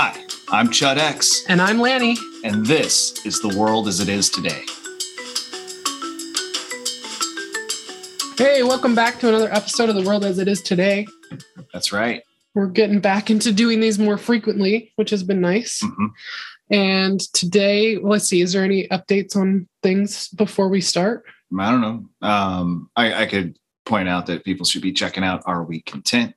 Hi, I'm Chud X, And I'm Lanni. and this is the world as it is today. Hey, welcome back to another episode of The World as It Is Today. That's right. We're getting back into doing these more frequently, which has been nice. Mhm. And today, let's see, is there any updates on things before we start? I don't know. Um, I, I could point out that people should be checking out Are We Content?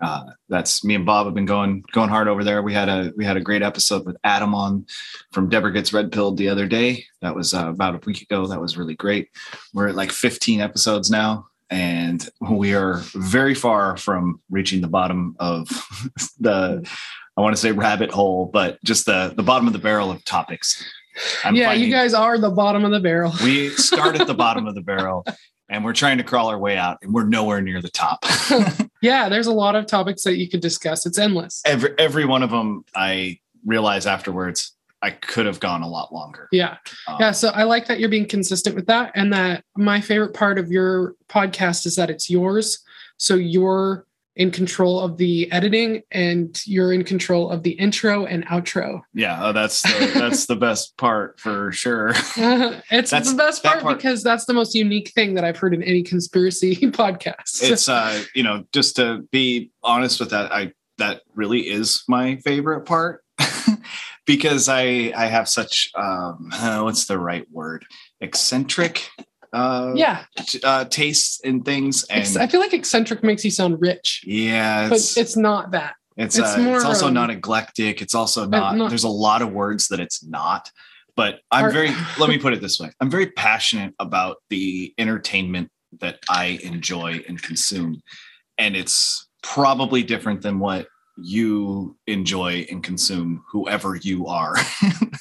Uh, that's me and Bob have been going going hard over there. We had a we had a great episode with Adam on from Deborah Gets Red Pilled the other day. That was uh, about a week ago. That was really great. We're at like 15 episodes now, and we are very far from reaching the bottom of the I want to say rabbit hole, but just the the bottom of the barrel of topics. I'm yeah, you guys are the bottom of the barrel. we start at the bottom of the barrel and we're trying to crawl our way out and we're nowhere near the top yeah, there's a lot of topics that you could discuss. It's endless. every every one of them i realize afterwards i could have gone a lot longer Yeah. Um, Yeah. So I like that you're being consistent with that. And that my favorite part of your podcast is that it's yours. So you're in control of the editing and you're in control of the intro and outro. yeah uh, that's the, that's the best part for sure it's That's- the best part, part- because that's the most unique thing that I've heard in any conspiracy podcast. it's uh you know just to be honest with that i that really is my favorite part because i i have such um uh, what's the right word eccentric uh yeah. uh tastes and things and I feel like eccentric makes you sound rich, yeah but it's, it's not that. it's, it's uh, more, it's also um, not eclectic. It's also not, not- there's a lot of words that it's not. But i'm Are- very let me put it this way. I'm very passionate about the entertainment that i enjoy and consume. And it's probably different than what you enjoy and consume whoever you are.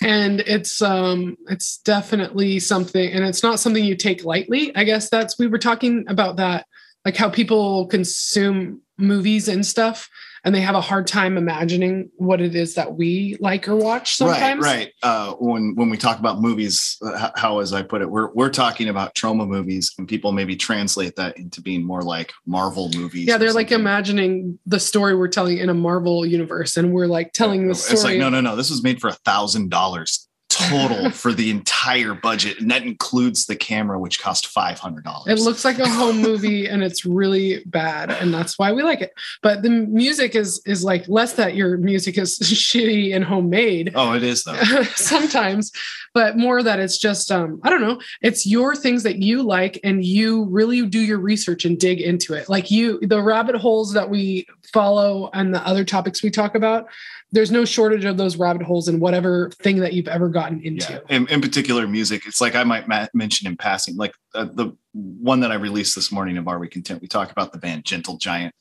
And it's um it's definitely something and it's not something you take lightly i guess that's we were talking about that like how people consume movies and stuff and they have a hard time imagining what it is that we like or watch sometimes Right, right. Uh, when when we talk about movies, uh, how, how as I put it, we're we're talking about Troma movies, and people maybe translate that into being more like Marvel movies. yeah they're like imagining the story we're telling in a marvel universe and we're like telling the story It's like no, no, no. This was made for a thousand dollars total for the entire budget, and that includes the camera, which cost five hundred dollars. It looks like a home movie and it's really bad and that's why we like it. But the music is is like less that your music is shitty and homemade Oh, it is though. sometimes, but more that it's just um I don't know, it's your things that you like and you really do your research and dig into it. Like you the rabbit holes that we follow and the other topics we talk about, there's no shortage of those rabbit holes in whatever thing that you've ever gotten into. Yeah. In, in particular, music. It's like I might ma- mention in passing, like uh, the one that I released this morning of Are We Content? We talk about the band Gentle Giant,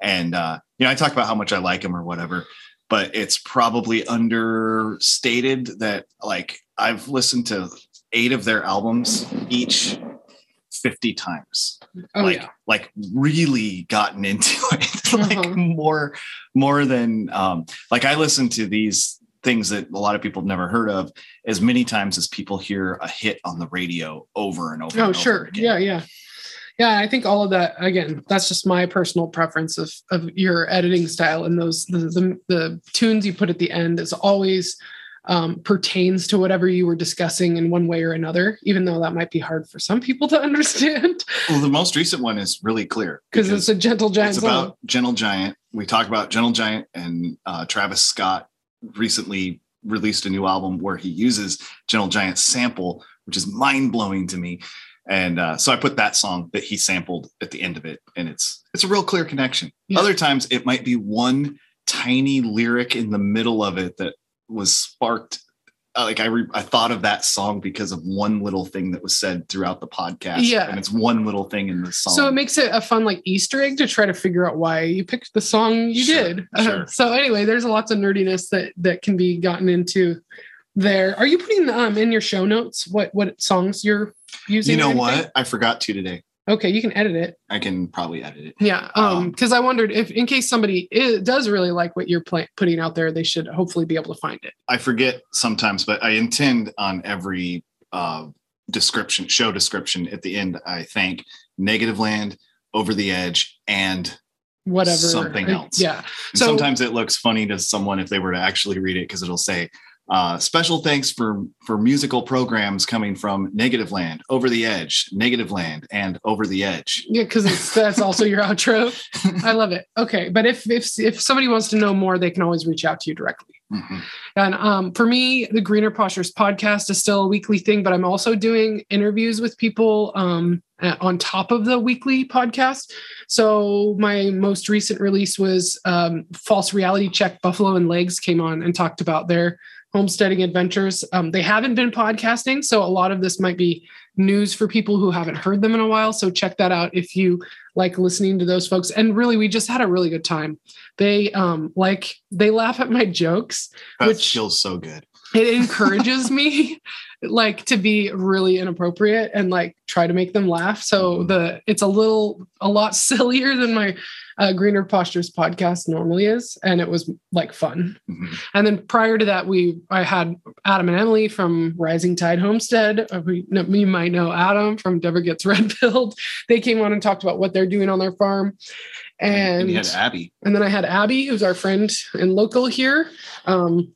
and uh, you know, I talk about how much I like them or whatever. But it's probably understated that like I've listened to eight of their albums each 50 times Oh like yeah. like really gotten into it like Uh-huh. more more than um like i listen to these things that a lot of people have never heard of as many times as people hear a hit on the radio over and over Oh, and sure. Yeah, yeah. Yeah, I think all of that again, that's just my personal preference of of your editing style and those the the, the tunes you put at the end is always um, pertains to whatever you were discussing in one way or another, even though that might be hard for some people to understand well the most recent one is really clear because it's a gentle giant it's song. about gentle giant we talk about gentle giant and uh, travis scott recently released a new album where he uses gentle giant sample which is mind-blowing to me and uh, so i put that song that he sampled at the end of it and it's it's a real clear connection Yeah. other times it might be one tiny lyric in the middle of it that was sparked uh, like I, re- I thought of that song because of one little thing that was said throughout the podcast Yeah. and it's one little thing in the song So it makes it a fun like Easter egg to try to figure out why you picked the song you Sure, did. Uh, sure. so anyway, there's a lots of nerdiness that that can be gotten into there. Are you putting um in your show notes what what songs you're using? You know what? I forgot to today. Okay, you can edit it. I can probably edit it. Yeah, um, Um, because I wondered if, in case somebody i does really like what you're play- putting out there, they should hopefully be able to find it. I forget sometimes, but I intend on every uh, description, show description at the end, I thank Negativland, Over the Edge, and whatever Something else. Yeah. And So- sometimes it looks funny to someone if they were to actually read it because it'll say uh, special thanks for for musical programs coming from Negativland, Over the Edge, Negativland, and Over the Edge. Yeah, because that's also your outro. I love it. Okay, but if if if somebody wants to know more, they can always reach out to you directly. Mhm. And um, for me, the Greener Postures podcast is still a weekly thing, but I'm also doing interviews with people um, on top of the weekly podcast. So my most recent release was um, False Reality Check. Buffalo and Legs came on and talked about their homesteading adventures. Um, they haven't been podcasting, so a lot of this might be news for people who haven't heard them in a while. So check that out if you like listening to those folks. And really, we just had a really good time. They um like they laugh at my jokes. That Which- feels so good. It encourages me like to be really inappropriate and like try to make them laugh. So the it's a little a lot sillier than my uh, Greener Postures podcast normally is, and it was like fun. Mhm. And then prior to that, we I had Adam and Emily from Rising Tide Homestead. Uh, we, you might know Adam from Deborah Gets Red Pilled. They came on and talked about what they're doing on their farm. And, and had Abby. and then I had Abby, who's our friend and local here, um,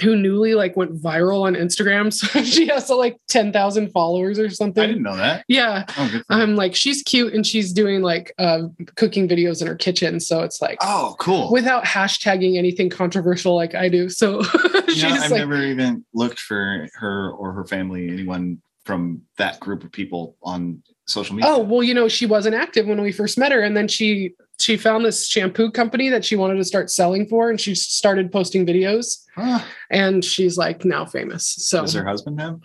who newly like went viral on Instagram. So she has uh, like 10,000 followers or something. I didn't know that. Yeah. Oh, good. for you. I'm like, she's cute and she's doing like uh, cooking videos in her kitchen. So it's like, oh, cool. without hashtagging anything controversial like I do. So she's know, I've like, never even looked for her or her family, anyone from that group of people on social media. oh, well, you know, she wasn't active when we first met her. And then she, she found this shampoo company that she wanted to start selling for. And she started posting videos Huh. and she's like now famous. So Does her husband have?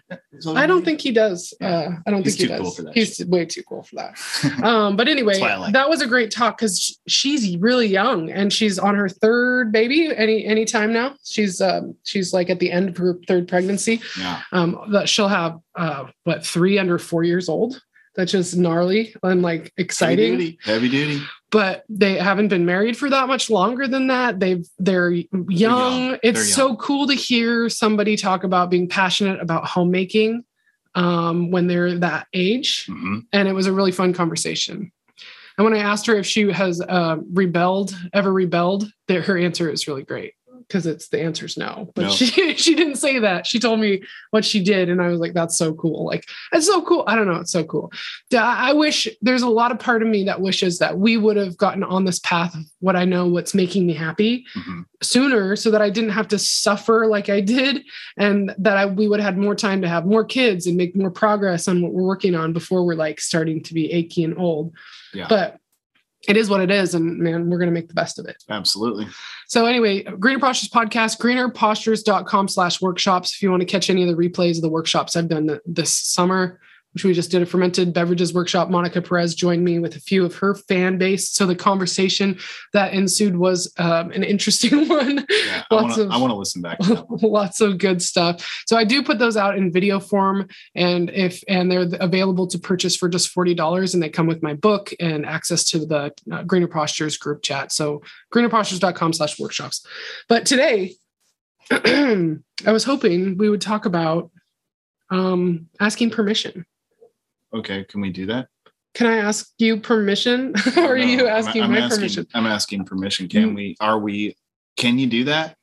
I don't think he does. Yeah. Uh, I don't He's think he does. cool He's way too cool for that. Um, but anyway, That's why I like that was a great talk because she's really young and she's on her third baby any any time now. She's um, she's like at the end of her third pregnancy. Yeah. Um, that she'll have uh, what three under four years old. That's just gnarly and like exciting. Heavy duty. Heavy duty. But they haven't been married for that much longer than that. They've they're young. young. It's They're so cool to hear somebody talk about being passionate about homemaking um, when they're that age Mhm. and it was a really fun conversation. And when I asked her if she has uh, rebelled, ever rebelled, that her answer is really great because it's the answer is no. But No. she she didn't say that. She told me what she did, and I was like, "That's so cool! Like it's so cool. I don't know, it's so cool." I wish there's a lot of part of me that wishes that we would have gotten on this path of what I know, what's making me happy Mhm. sooner, so that I didn't have to suffer like I did, and that I, we would have had more time to have more kids and make more progress on what we're working on before we're like starting to be achy and old. Yeah. But it is what it is, and man, we're gonna make the best of it. Absolutely. So anyway, Greener Postures podcast, greenerpostures.com slash workshops. If you want to catch any of the replays of the workshops I've done this summer, which we just did a fermented beverages workshop. Monica Perez joined me with a few of her fan base. So the conversation that ensued was um, an interesting one. Yeah. Lots of- I want to listen back. To lots of good stuff. So I do put those out in video form, and if and they're available to purchase for just forty dollars, and they come with my book and access to the uh, Greener Postures group chat. So greenerpostures.com/workshops. But today, I was hoping we would talk about um, asking permission. Okay. Can we do that? Can I ask you permission, or are No, you I'm- asking I'm my asking- permission? I'm asking permission. Can we? Are we? Can you do that?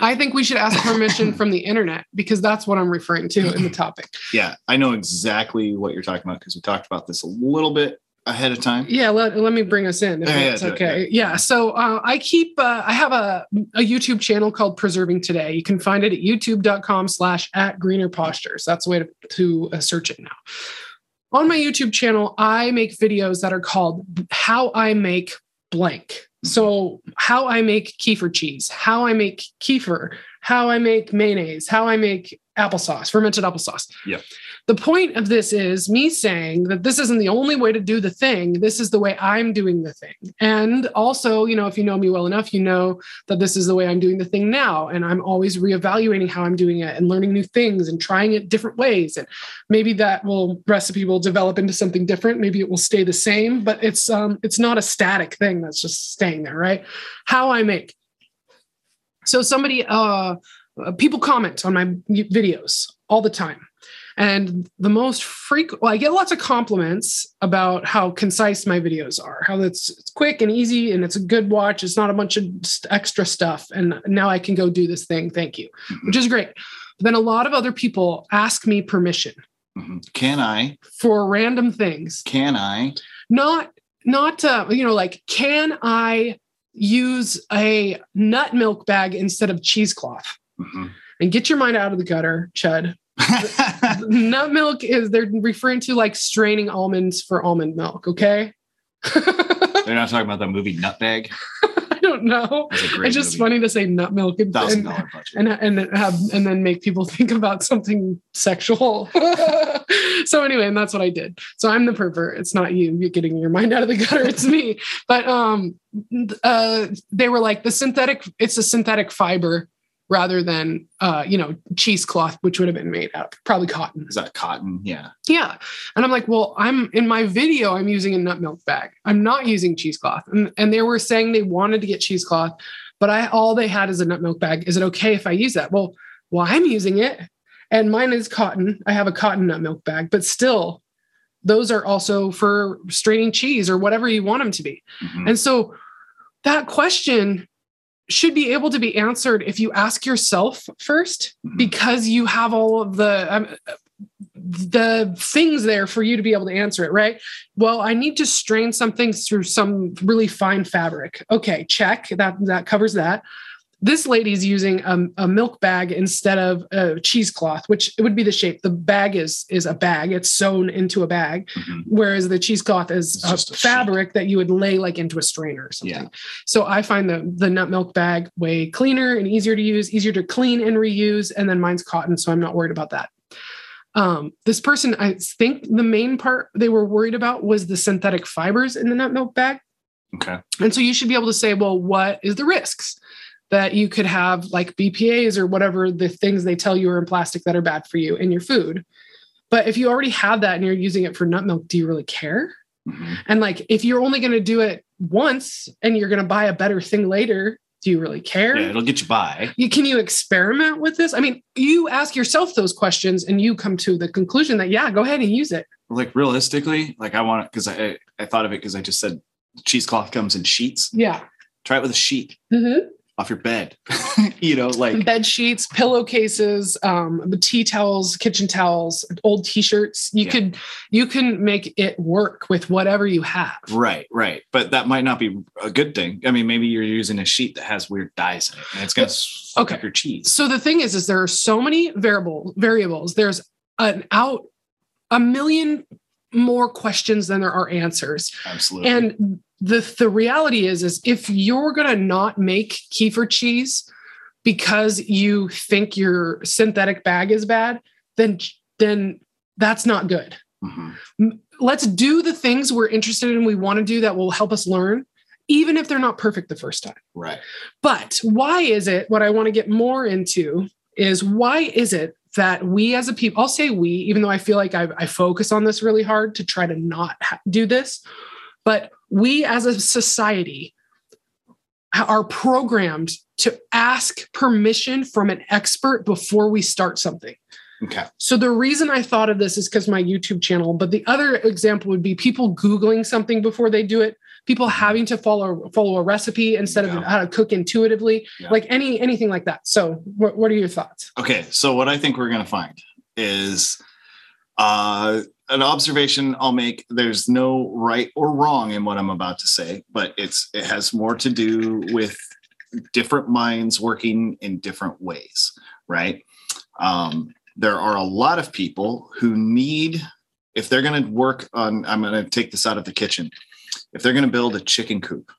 I think we should ask permission from the internet because that's what I'm referring to in the topic. Yeah, I know exactly what you're talking about because we talked about this a little bit ahead of time. Yeah, let, let me bring us in if Yeah, yeah, that's it, okay. Yeah. So uh, I keep uh, I have a, a YouTube channel called Preserving Today. You can find it at youtube.com slash at greener postures. That's the way to, to uh, search it now. On my YouTube channel, I make videos that are called How I Make Blank. So, how I make kefir cheese, how I make kefir, how I make mayonnaise, how I make applesauce, fermented applesauce. Yep. The point of this is me saying that this isn't the only way to do the thing. This is the way I'm doing the thing. And also, you know, if you know me well enough, you know that this is the way I'm doing the thing now. And I'm always reevaluating how I'm doing it and learning new things and trying it different ways. And maybe that will recipe will develop into something different. Maybe it will stay the same, but it's um it's not a static thing that's just staying there, right? How I make. So somebody uh uh, people comment on my videos all the time. And the most frequent, well, I get lots of compliments about how concise my videos are, how it's, it's quick and easy and it's a good watch. It's not a bunch of extra stuff. And now I can go do this thing. Thank you, mm-hmm. which is great. But then a lot of other people ask me permission. Mm-hmm. Can I? For random things. Can I? Not, not, uh, you know, like, can I use a nut milk bag instead of cheesecloth? Mm-hmm. And get your mind out of the gutter, Chud. nut milk is they're referring to like straining almonds for almond milk. Okay. they're not talking about the movie Nutbag. I don't know. It's just movie. funny to say nut milk and and, and, and have and then make people think about something sexual. so anyway, and that's what I did. So I'm the pervert. It's not you. You're getting your mind out of the gutter. It's me. But um, uh, they were like the synthetic. It's a synthetic fiber rather than uh, you know cheesecloth, which would have been made out of probably cotton. Is that cotton? Yeah. Yeah, and I'm like, well, I'm in my video. I'm using a nut milk bag. I'm not using cheesecloth, and and they were saying they wanted to get cheesecloth, but I all they had is a nut milk bag. Is it okay if I use that? Well, well, I'm using it, and mine is cotton. I have a cotton nut milk bag, but still, those are also for straining cheese or whatever you want them to be, mm-hmm. and so that question should be able to be answered if you ask yourself 1st mm-hmm. because you have all of the um, the things there for you to be able to answer it right? Well i need to strain something through some really fine fabric. Okay check that that covers that this lady's using a, a, milk bag instead of a cheesecloth, which it would be the shape. The bag is is a bag; it's sewn into a bag, mm-hmm. whereas the cheesecloth is a, a fabric sheet. that you would lay like into a strainer or something. Yeah. So I find the the nut milk bag way cleaner and easier to use, easier to clean and reuse. And then mine's cotton, so I'm not worried about that. Um, this person, I think the main part they were worried about was the synthetic fibers in the nut milk bag. Okay. And so you should be able to say, well, what is the risks? That you could have like BPAs or whatever the things they tell you are in plastic that are bad for you in your food. But if you already have that and you're using it for nut milk, do you really care? Mm-hmm. And like if you're only going to do it once and you're going to buy a better thing later, do you really care? Yeah, it'll get you by. You, can you experiment with this? I mean, you ask yourself those questions and you come to the conclusion that yeah, go ahead and use it. Like realistically, like I want it because I I thought of it because I just said cheesecloth comes in sheets. Yeah. Try it with a sheet. Mm-hmm off your bed you know like bed sheets pillowcases um the tea towels kitchen towels old t-shirts. You yeah. could you can make it work with whatever you have. Right right. But that might not be a good thing. I mean maybe you're using a sheet that has weird dyes in it and it's gonna okay. up your cheese. So the thing is is there are so many variable variables. There's an out a million more questions than there are answers. Absolutely. And the the reality is is if you're going to not make kefir cheese because you think your synthetic bag is bad then then that's not good. Mm-hmm. let's do the things we're interested in we want to do that will help us learn even if they're not perfect the first time. Right. But why is it what i want to get more into is why is it that we as a people i'll say we even though i feel like i, I focus on this really hard to try to not ha- do this but we as a society are programmed to ask permission from an expert before we start something. Okay. So the reason I thought of this is because my YouTube channel, but the other example would be people Googling something before they do it, people having to follow follow a recipe instead yeah. of how to cook intuitively, yeah. like any anything like that. So what, what are your thoughts? Okay. So what I think we're gonna find is uh an observation I'll make. There's no right or wrong in what I'm about to say, but it's it has more to do with different minds working in different ways, right? Um, there are a lot of people who need, if they're going to work on, I'm going to take this out of the kitchen. If they're going to build a chicken coop,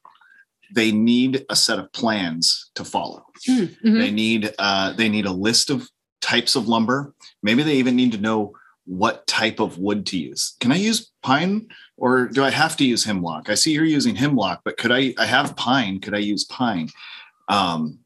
they need a set of plans to follow. Hmm, mm-hmm. They need uh, they need a list of types of lumber. Maybe they even need to know what type of wood to use. Can I use pine or do I have to use hemlock? I see you're using hemlock, but could I I have pine, could I use pine? Um,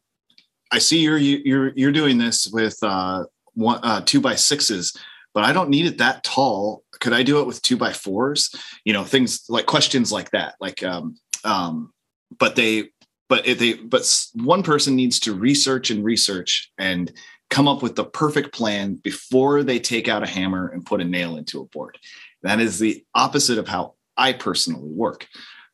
I see you're you're you're doing this with uh, one uh, two by sixes, but I don't need it that tall. Could I do it with two by fours? You know, things like questions like that. Like, um, um, but they, but if they, but one person needs to research and research and come up with the perfect plan before they take out a hammer and put a nail into a board. That is the opposite of how I personally work.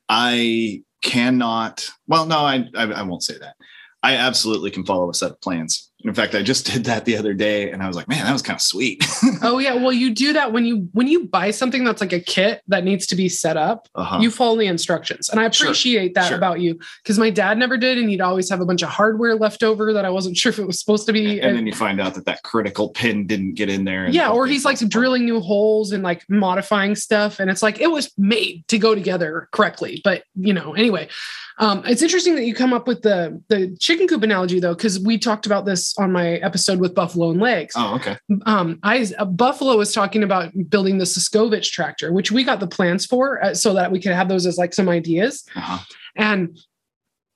I cannot, well, no, I, I, I won't say that. I absolutely can follow a set of plans in fact, I just did that the other day and I was like, man, that was kind of sweet. oh yeah. Well, you do that when you when you buy something that's like a kit that needs to be set up, uh-huh. you follow the instructions. And I appreciate sure. that sure. about you because my dad never did and he'd always have a bunch of hardware left over that I wasn't sure if it was supposed to be. And, and then you find out that that critical pin didn't get in there. Yeah, or he's like drilling new holes and like modifying stuff and it's like it was made to go together correctly. But, you know, anyway, um, it's interesting that you come up with the the chicken coop analogy though, because we talked about this on my episode with Buffalo and Legs. Oh, okay. Um, I uh, Buffalo was talking about building the Suscovich tractor, which we got the plans for, uh, so that we could have those as like some ideas. Uh-huh. And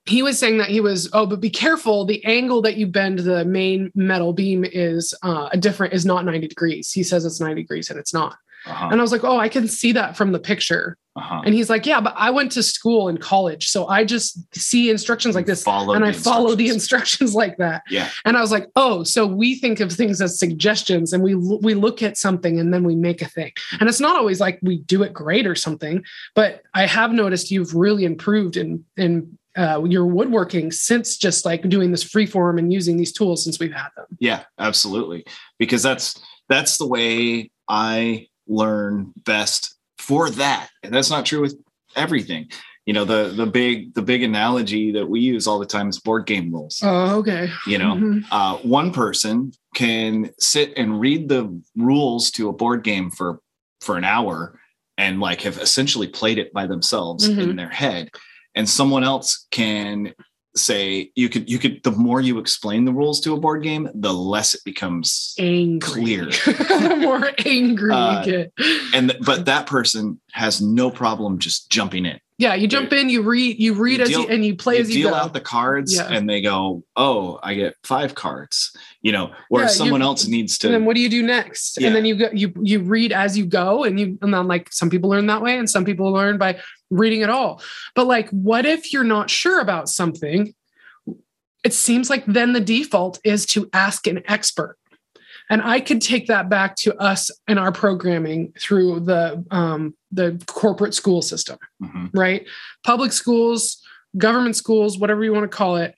he was saying that he was oh but be careful the angle that you bend the main metal beam is uh, a different is not 90 degrees he says it's 90 degrees and it's not uh-huh. And I was like, oh, I can see that from the picture. Uh-huh. And he's like, yeah, but I went to school in college. So I just see instructions like this follow and I follow the instructions like that. Yeah. And I was like, oh, so we think of things as suggestions and we, we look at something and then we make a thing. And it's not always like we do it great or something, but I have noticed you've really improved in, in uh, your woodworking since just like doing this free form and using these tools since we've had them. Yeah, absolutely. Because that's, that's the way I learn best for that. And that's not true with everything. You know, the the big the big analogy that we use all the time is board game rules. Oh, okay. You know, mm-hmm. uh, one person can sit and read the rules to a board game for for an hour and like have essentially played it by themselves mm-hmm. in their head and someone else can say you could you could the more you explain the rules to a board game the less it becomes angry. clear. The more angry uh, you get. and but that person has no problem just jumping in yeah you jump in you read you read you as you and you play you as you deal go. out the cards yeah. and they go oh i get five cards you know whereas yeah, someone else needs to and then what do you do next yeah. and then you go you you read as you go and you and then like some people learn that way and some people learn by reading it all. But like, what if you're not sure about something? It seems like then the default is to ask an expert. And I could take that back to us and our programming through the um, the corporate school system, mm-hmm. right? Public schools, government schools, whatever you want to call it,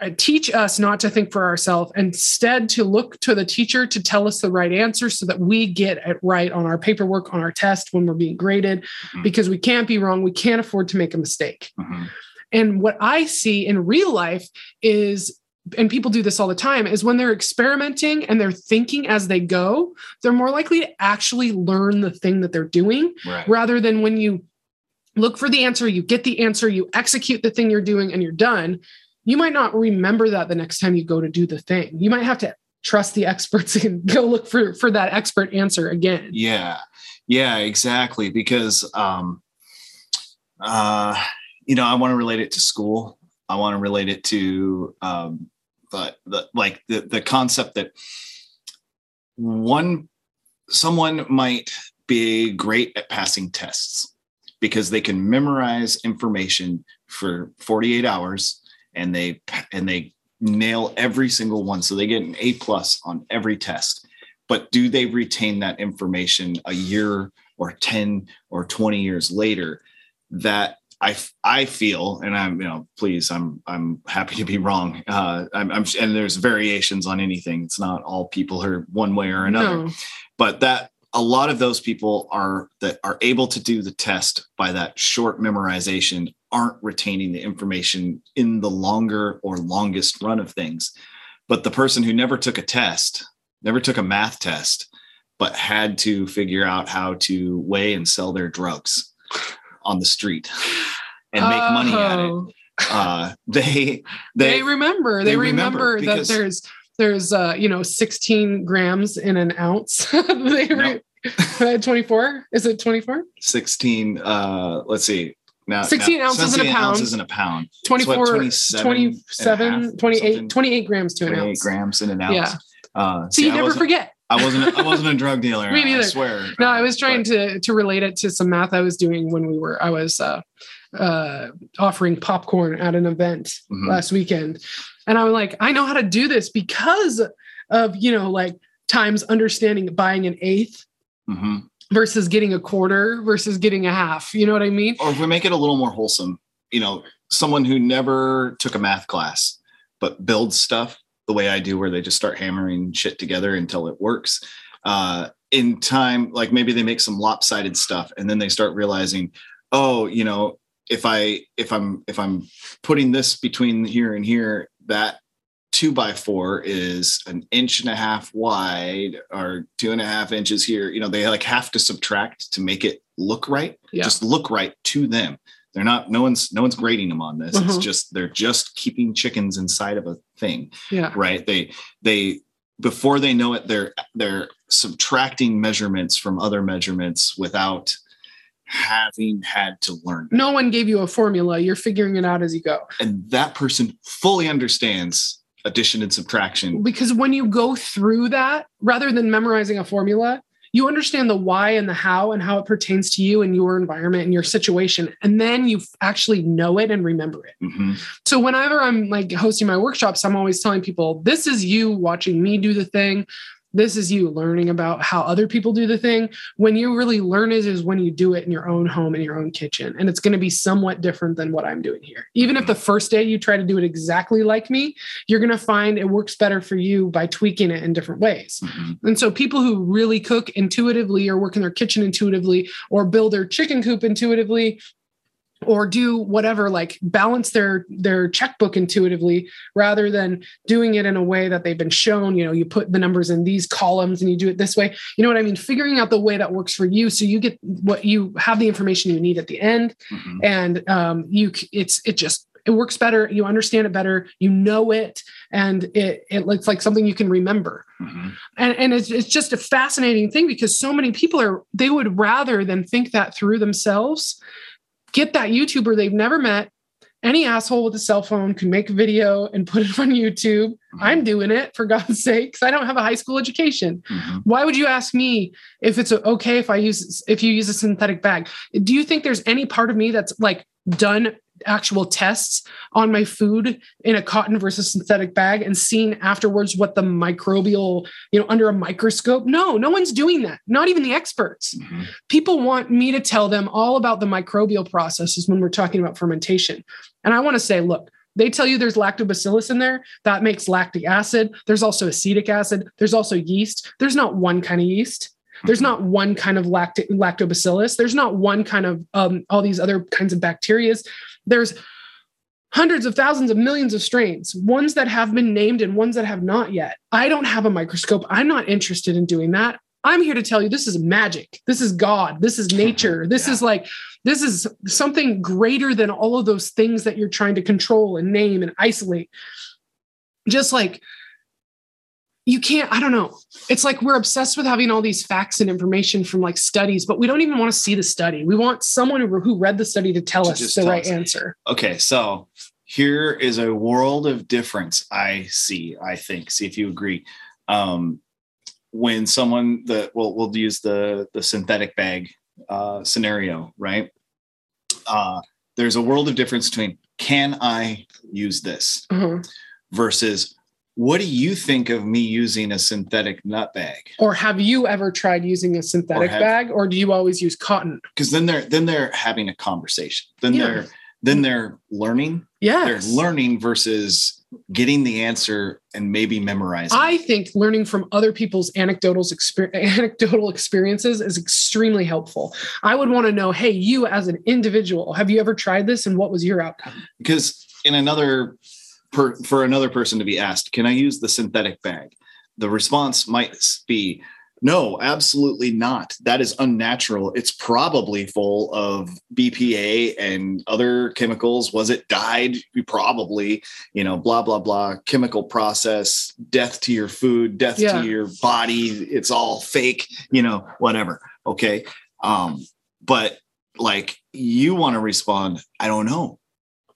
uh, teach us not to think for ourselves instead to look to the teacher to tell us the right answer so that we get it right on our paperwork on our test when we're being graded mm-hmm. because we can't be wrong we can't afford to make a mistake mm-hmm. and what i see in real life is and people do this all the time is when they're experimenting and they're thinking as they go they're more likely to actually learn the thing that they're doing right. rather than when you look for the answer you get the answer you execute the thing you're doing and you're done you might not remember that the next time you go to do the thing. You might have to trust the experts and go look for for that expert answer again. Yeah. Yeah, exactly because um uh you know, I want to relate it to school. I want to relate it to um the like the the concept that one someone might be great at passing tests because they can memorize information for 48 hours and they and they nail every single one. So they get an a plus on every test. But do they retain that information a year or 10 or 20 years later? That I, I feel, and I'm, you know, please, I'm, I'm happy to be wrong. Uh, I'm, I'm, and there's variations on anything. It's not all people are one way or another, no. but that a lot of those people are that are able to do the test by that short memorization aren't retaining the information in the longer or longest run of things. But the person who never took a test, never took a math test, but had to figure out how to weigh and sell their drugs on the street and make oh. money at it. Oh. Uh, they, they, they remember they, they remember, remember that there's there's uh you know 16 grams in an ounce they re- 24 is it 24 16 uh let's see now, 16 now, ounces in a pound. Ounces in a pound. 24, 27, 27 28, 28 grams to an 28 ounce. grams in an ounce. Yeah. Uh, so see, you never forget. I wasn't. A, I wasn't a drug dealer. Me neither. I swear. No, I was trying but. to to relate it to some math I was doing when we were. I was uh, uh, offering popcorn at an event mm-hmm. last weekend, and I'm like, I know how to do this because of you know like times understanding buying an eighth hmm versus getting a quarter versus getting a half you know what i mean Or if we make it a little more wholesome, you know, someone who never took a math class but builds stuff the way I do, where they just start hammering shit together until it works. Uh, in time, like maybe they make some lopsided stuff, and then they start realizing, oh, you know, if I if I'm if I'm putting this between here and here, that two by four is an inch and a half wide or two and a half inches here. You know, they like have to subtract to make it look right. Yeah. Just look right to them. They're not. No one's. No one's grading them on this. It's Mhm. just they're just keeping chickens inside of a thing, yeah right? They they before they know it, they're they're subtracting measurements from other measurements without having had to learn. no one gave you a formula you're figuring it out as you go And that person fully understands addition and subtraction. because when you go through that rather than memorizing a formula you understand the why and the how and how it pertains to you and your environment and your situation and then you actually know it and remember it Mhm. so whenever i'm like hosting my workshops i'm always telling people this is you watching me do the thing this is you learning about how other people do the thing. When you really learn it is when you do it in your own home in your own kitchen. And it's going to be somewhat different than what i'm doing here. Even if the first day you try to do it exactly like me you're going to find it works better for you by tweaking it in different ways. Mhm. and so people who really cook intuitively or work in their kitchen intuitively or build their chicken coop intuitively or do whatever like balance their their checkbook intuitively rather than doing it in a way that they've been shown. You know you put the numbers in these columns and you do it this way. You know what i mean? Figuring out the way that works for you so you get what you have the information you need at the end. Mhm. and um, you it's it just it works better. You understand it better. You know it. And it it looks like something you can remember. Mhm. and, and it's, it's just a fascinating thing because so many people are they would rather than think that through themselves get that youtuber they've never met. Any asshole with a cell phone can make a video and put it on youtube. I'm doing it for god's sake because i don't have a high school education. Mhm. why would you ask me if it's okay if i use if you use a synthetic bag? Do you think there's any part of me that's like done actual tests on my food in a cotton versus synthetic bag and seen afterwards what the microbial you know under a microscope. No no one's doing that. Not even the experts. Mhm. people want me to tell them all about the microbial processes when we're talking about fermentation. And i want to say look they tell you there's lactobacillus in there. That makes lactic acid. There's also acetic acid. There's also yeast. There's not one kind of yeast there's not one kind of lacti- lactobacillus. There's not one kind of um, all these other kinds of bacterias. There's hundreds of thousands of millions of strains ones that have been named and ones that have not yet. I don't have a microscope. I'm not interested in doing that. I'm here to tell you this is magic. This is god. This is nature. This Yeah. is like this is something greater than all of those things that you're trying to control and name and isolate. Just like you can't i don't know it's like we're obsessed with having all these facts and information from like studies but we don't even want to see the study we want someone who, who read the study to tell To us the tell right us. answer Okay, so here is a world of difference I see, I think. See if you agree. Um, when someone that well, we'll use the the synthetic bag uh, scenario, right? Uh, there's a world of difference between can I use this Uh-huh. versus what do you think of me using a synthetic nut bag? or have you ever tried using a synthetic have- bag or do you always use cotton Because then they're then they're having a conversation. Then Yeah. they're then they're learning. yes They're learning versus getting the answer and maybe memorizing. I think learning from other people's anecdotal exper- anecdotal experiences is extremely helpful. I would want to know, hey, you as an individual, have you ever tried this and what was your outcome? because in another per, for another person to be asked, can I use the synthetic bag? The response might be no, absolutely not. That is unnatural. It's probably full of BPA and other chemicals. Was it dyed? Probably, you know, blah, blah, blah, chemical process, death to your food, death Yeah. to your body. It's all fake, you know, whatever. Okay. Um, but like you want to respond, I don't know.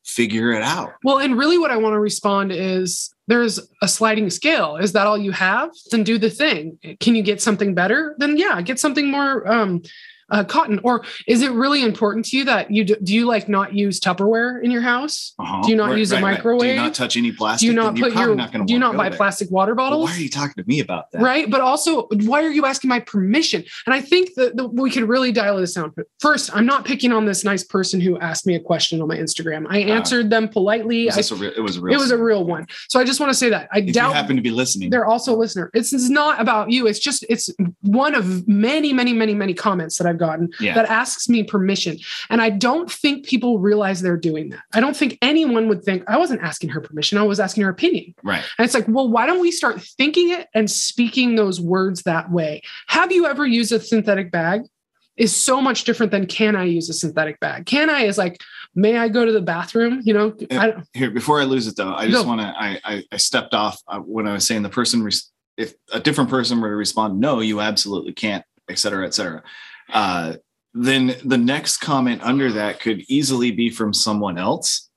Figure it out. Well, and really what I want to respond is there's a sliding scale. Is that all you have? Then do the thing. Can you get something better? Then yeah, get something more um uh, cotton or is it really important to you that you do, do you like not use tupperware in your house Uh-huh. Do you not Right, use a microwave? right. Do you not touch any plastic? do you not put your not do you not buy there. plastic water Well, bottles why are you talking to me about that? right but also why are you asking my permission and i think that, that we could really dial this down first i'm not picking on this nice person who asked me a question on my instagram i Uh, answered them politely Was I, real, it was a real. it was a real one so i just want to say that i If you doubt happen to be listening, they're also a listener it's, it's not about you it's just it's one of many many many many comments that i've gotten yeah, that asks me permission and i don't think people realize they're doing that i don't think anyone would think i wasn't asking her permission i was asking her opinion right. and it's like, well, why don't we start thinking it and speaking those words that way? Have you ever used a synthetic bag? Is so much different than can I use a synthetic bag? Can I is like, may I go to the bathroom? You know, I don't, Here, before I lose it though, I just want to. I, I I stepped off uh, when I was saying the person. Res- if a different person were to respond, no, you absolutely can't, et cetera, et cetera. Uh, then the next comment under that could easily be from someone else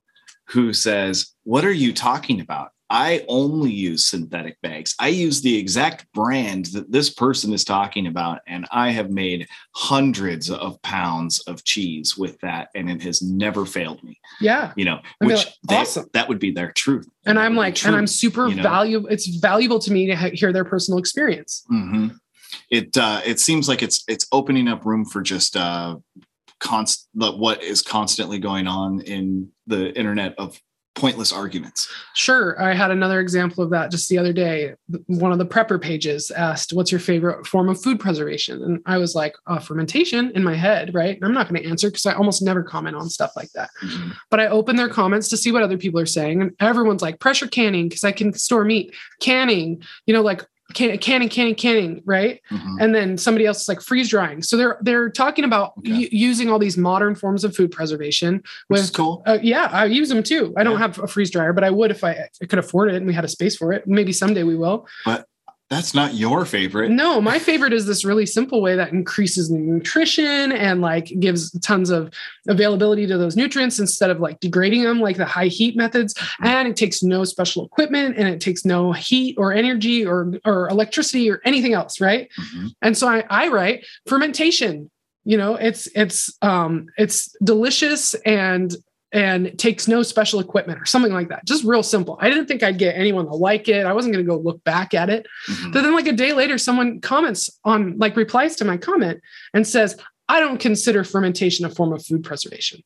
who says, "What are you talking about? I only use synthetic bags. I use the exact brand that this person is talking about, and I have made hundreds of pounds of cheese with that, and it has never failed me." yeah. you know, I'd which like, they- awesome. that would be their truth. And That I'm like, and I'm super you know? valuable. It's valuable to me to he- hear their personal experience. Mhm. It uh, it seems like it's it's opening up room for just uh, const what is constantly going on in the internet of pointless arguments. Sure. I had another example of that just the other day. One of the prepper pages asked, What's your favorite form of food preservation? And I was like, uh, Fermentation in my head, right? And I'm not going to answer because I almost never comment on stuff like that. Mhm. But I open their comments to see what other people are saying. And everyone's like, Pressure canning because I can store meat, canning, you know, like can, canning, canning, canning, right? Mhm. and then somebody else is like freeze drying. So they're they're talking about Okay. u- using all these modern forms of food preservation. Which is With cool. uh, yeah, I use them too. I don't have a freeze dryer, but I would if I, if I could afford it and we had a space for it. Maybe someday we will. That's not your favorite. No, my favorite is this really simple way that increases the nutrition and like gives tons of availability to those nutrients instead of like degrading them like the high heat methods. And it takes no special equipment and it takes no heat or energy or or electricity or anything else, right? Mhm. And so I, I write fermentation. You know, it's it's um it's delicious and and takes no special equipment or something like that. Just real simple. I didn't think I'd get anyone to like it. I wasn't going to go look back at it. Mhm. But then, like a day later, someone comments on, like, replies to my comment and says, I don't consider fermentation a form of food preservation.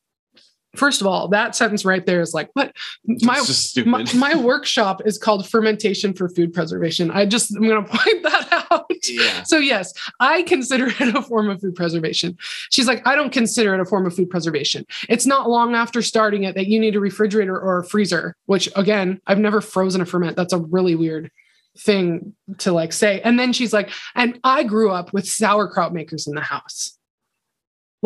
First of all, that sentence right there is like, what? My, my, my workshop is called Fermentation for Food Preservation. I just, I'm going to point that out. yeah. So, yes, I consider it a form of food preservation. She's like, I don't consider it a form of food preservation. It's not long after starting it that you need a refrigerator or a freezer, which again, I've never frozen a ferment. That's a really weird thing to like say. And then she's like, and I grew up with sauerkraut makers in the house.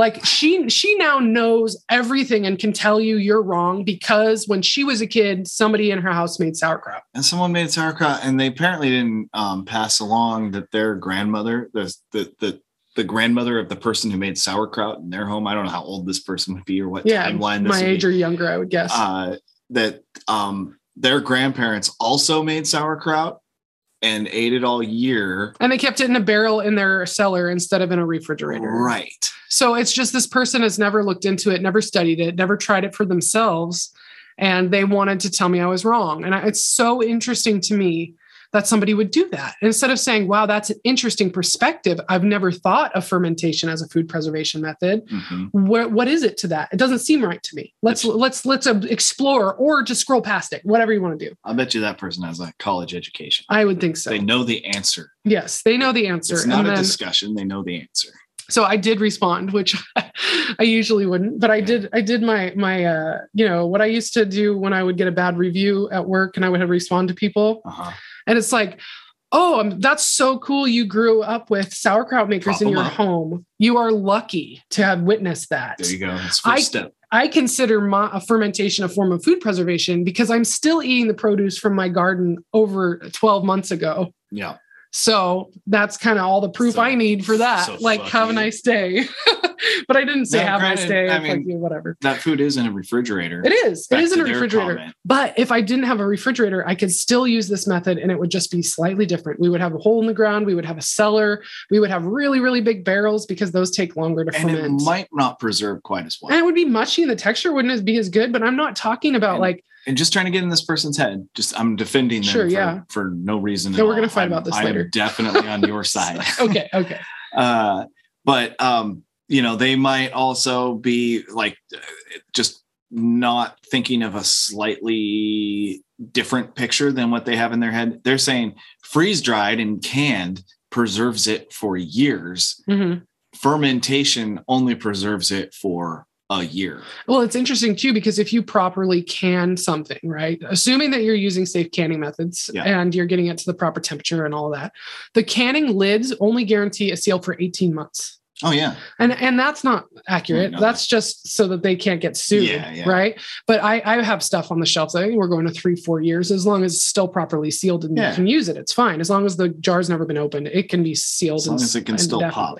Like she she now knows everything and can tell you you're wrong because when she was a kid, somebody in her house made sauerkraut. And someone made sauerkraut, and they apparently didn't um, pass along that their grandmother, the, the the the grandmother of the person who made sauerkraut in their home. I don't know how old this person would be or what Yeah, timeline this my age or younger, I would guess. uh, that um, their grandparents also made sauerkraut and ate it all year. and they kept it in a barrel in their cellar instead of in a refrigerator. Right. So it's just this person has never looked into it, never studied it, never tried it for themselves. And they wanted to tell me I was wrong. And I, it's so interesting to me that somebody would do that. Instead of saying, wow, that's an interesting perspective. I've never thought of fermentation as a food preservation method. Mhm. What, what is it to that? It doesn't seem right to me. Let's let's let's uh, explore or just scroll past it, whatever you want to do. I bet you that person has a college education. I would think so. They know the answer. yes, they know the answer. It's not And a then- discussion. They know the answer. so i did respond which i usually wouldn't but i did i did my my uh you know what i used to do when i would get a bad review at work and i would have respond to people Uh-huh. And it's like oh um, that's so cool you grew up with sauerkraut makers Prop in your up. home you are lucky to have witnessed that There you go. That's I- step. I consider my, fermentation a form of food preservation because I'm still eating the produce from my garden over 12 months ago. Yeah. So that's kind of all the proof So- I need for that. so like, have a nice day. but I didn't say No, have a nice granted. I It's like, mean, yeah, whatever. that food is in a refrigerator. It is. Back it is in a refrigerator. comment. But if I didn't have a refrigerator, I could still use this method and it would just be slightly different. We would have a hole in the ground. We would have a cellar. We would have really, really big barrels because those take longer to ferment. And it might not preserve quite as well. and it would be mushy and the texture wouldn't be as good. But I'm not talking about And- like, and just trying to get in this person's head. Just I'm defending them Sure, for, yeah. for no reason. So we're gonna all. fight I'm- about this I am later. definitely on your side. okay, okay. uh, but um, you know, they might also be like just not thinking of a slightly different picture than what they have in their head. They're saying freeze dried and canned preserves it for years. hmm Fermentation only preserves it for a year. Well, it's interesting too because if you properly can something, right? Assuming that you're using safe canning methods Yeah. and you're getting it to the proper temperature and all that, the canning lids only guarantee a seal for 18 months. Oh yeah. And and that's not accurate. That's just so that they can't get sued, Yeah, yeah. right? But I, I have stuff on the shelves. that I think we're going to three, four years as long as it's still properly sealed and Yeah. you can use it. It's fine as long as the jar's never been opened. It can be sealed As long and- as it can still pop.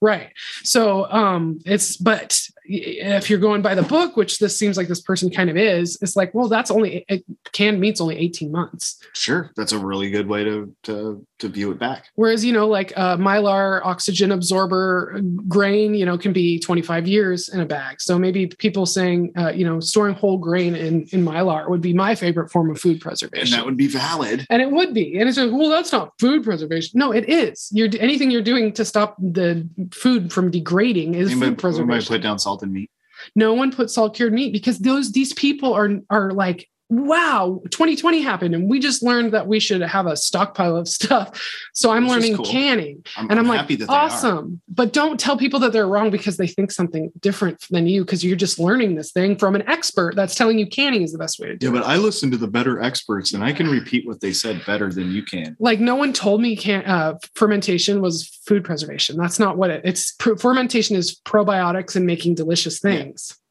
Right. So um it's but if you're going by the book, which this seems like this person kind of is, it's like, well, that's only canned meat's only 18 months. Sure. That's a really good way to to to view it back. Whereas, you know, like uh, mylar oxygen absorber grain, you know, can be 25 years in a bag. So maybe people saying, uh, you know, storing whole grain in, in mylar would be my favorite form of food And preservation. that would be valid. And it would be. And it's like, well, that's not food preservation. No, it is. You're anything you're doing to stop the food from degrading is We food might, we might preservation. put down salt and meat. no one put salt cured meat because those these people are are like wow 2020 happened and we just learned that we should have a stockpile of stuff so i'm Which learning cool. canning I'm, and i'm, I'm like happy that they are. awesome but don't tell people that they're wrong because they think something different than you because you're just learning this thing from an expert that's telling you canning is the best way to do Yeah, it Yeah, but I listen to the better experts and I can repeat what they said better than you can. like no one told me can uh, fermentation was food preservation that's not what it it's fermentation is probiotics and making delicious Yeah.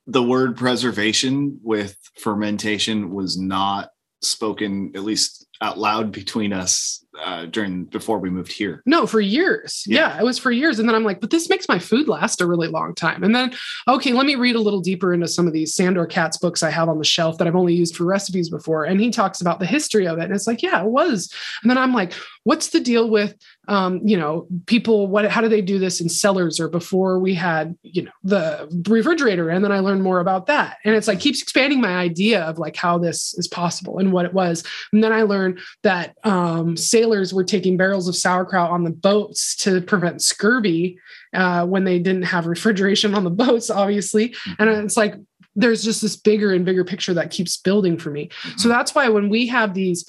The word preservation with fermentation was not spoken, at least out loud, between us uh, during before we moved here. No, for years. Yeah. Yeah. it was for years. And then I'm like, but this makes my food last a really long time. And then, okay, let me read a little deeper into some of these Sandor Katz books I have on the shelf that I've only used for recipes before. And he talks about the history of it. And it's like, yeah, it was. And then I'm like, what's the deal with, um, you know, people, what, how do they do this in cellars or before we had, you know, the refrigerator? And then I learned more about that. And it's like, keeps expanding my idea of like how this is possible and what it was. And then I learned that um, sailors were taking barrels of sauerkraut on the boats to prevent scurvy uh, when they didn't have refrigeration on the boats, obviously. And it's like there's just this bigger and bigger picture that keeps building for me. So that's why when we have these,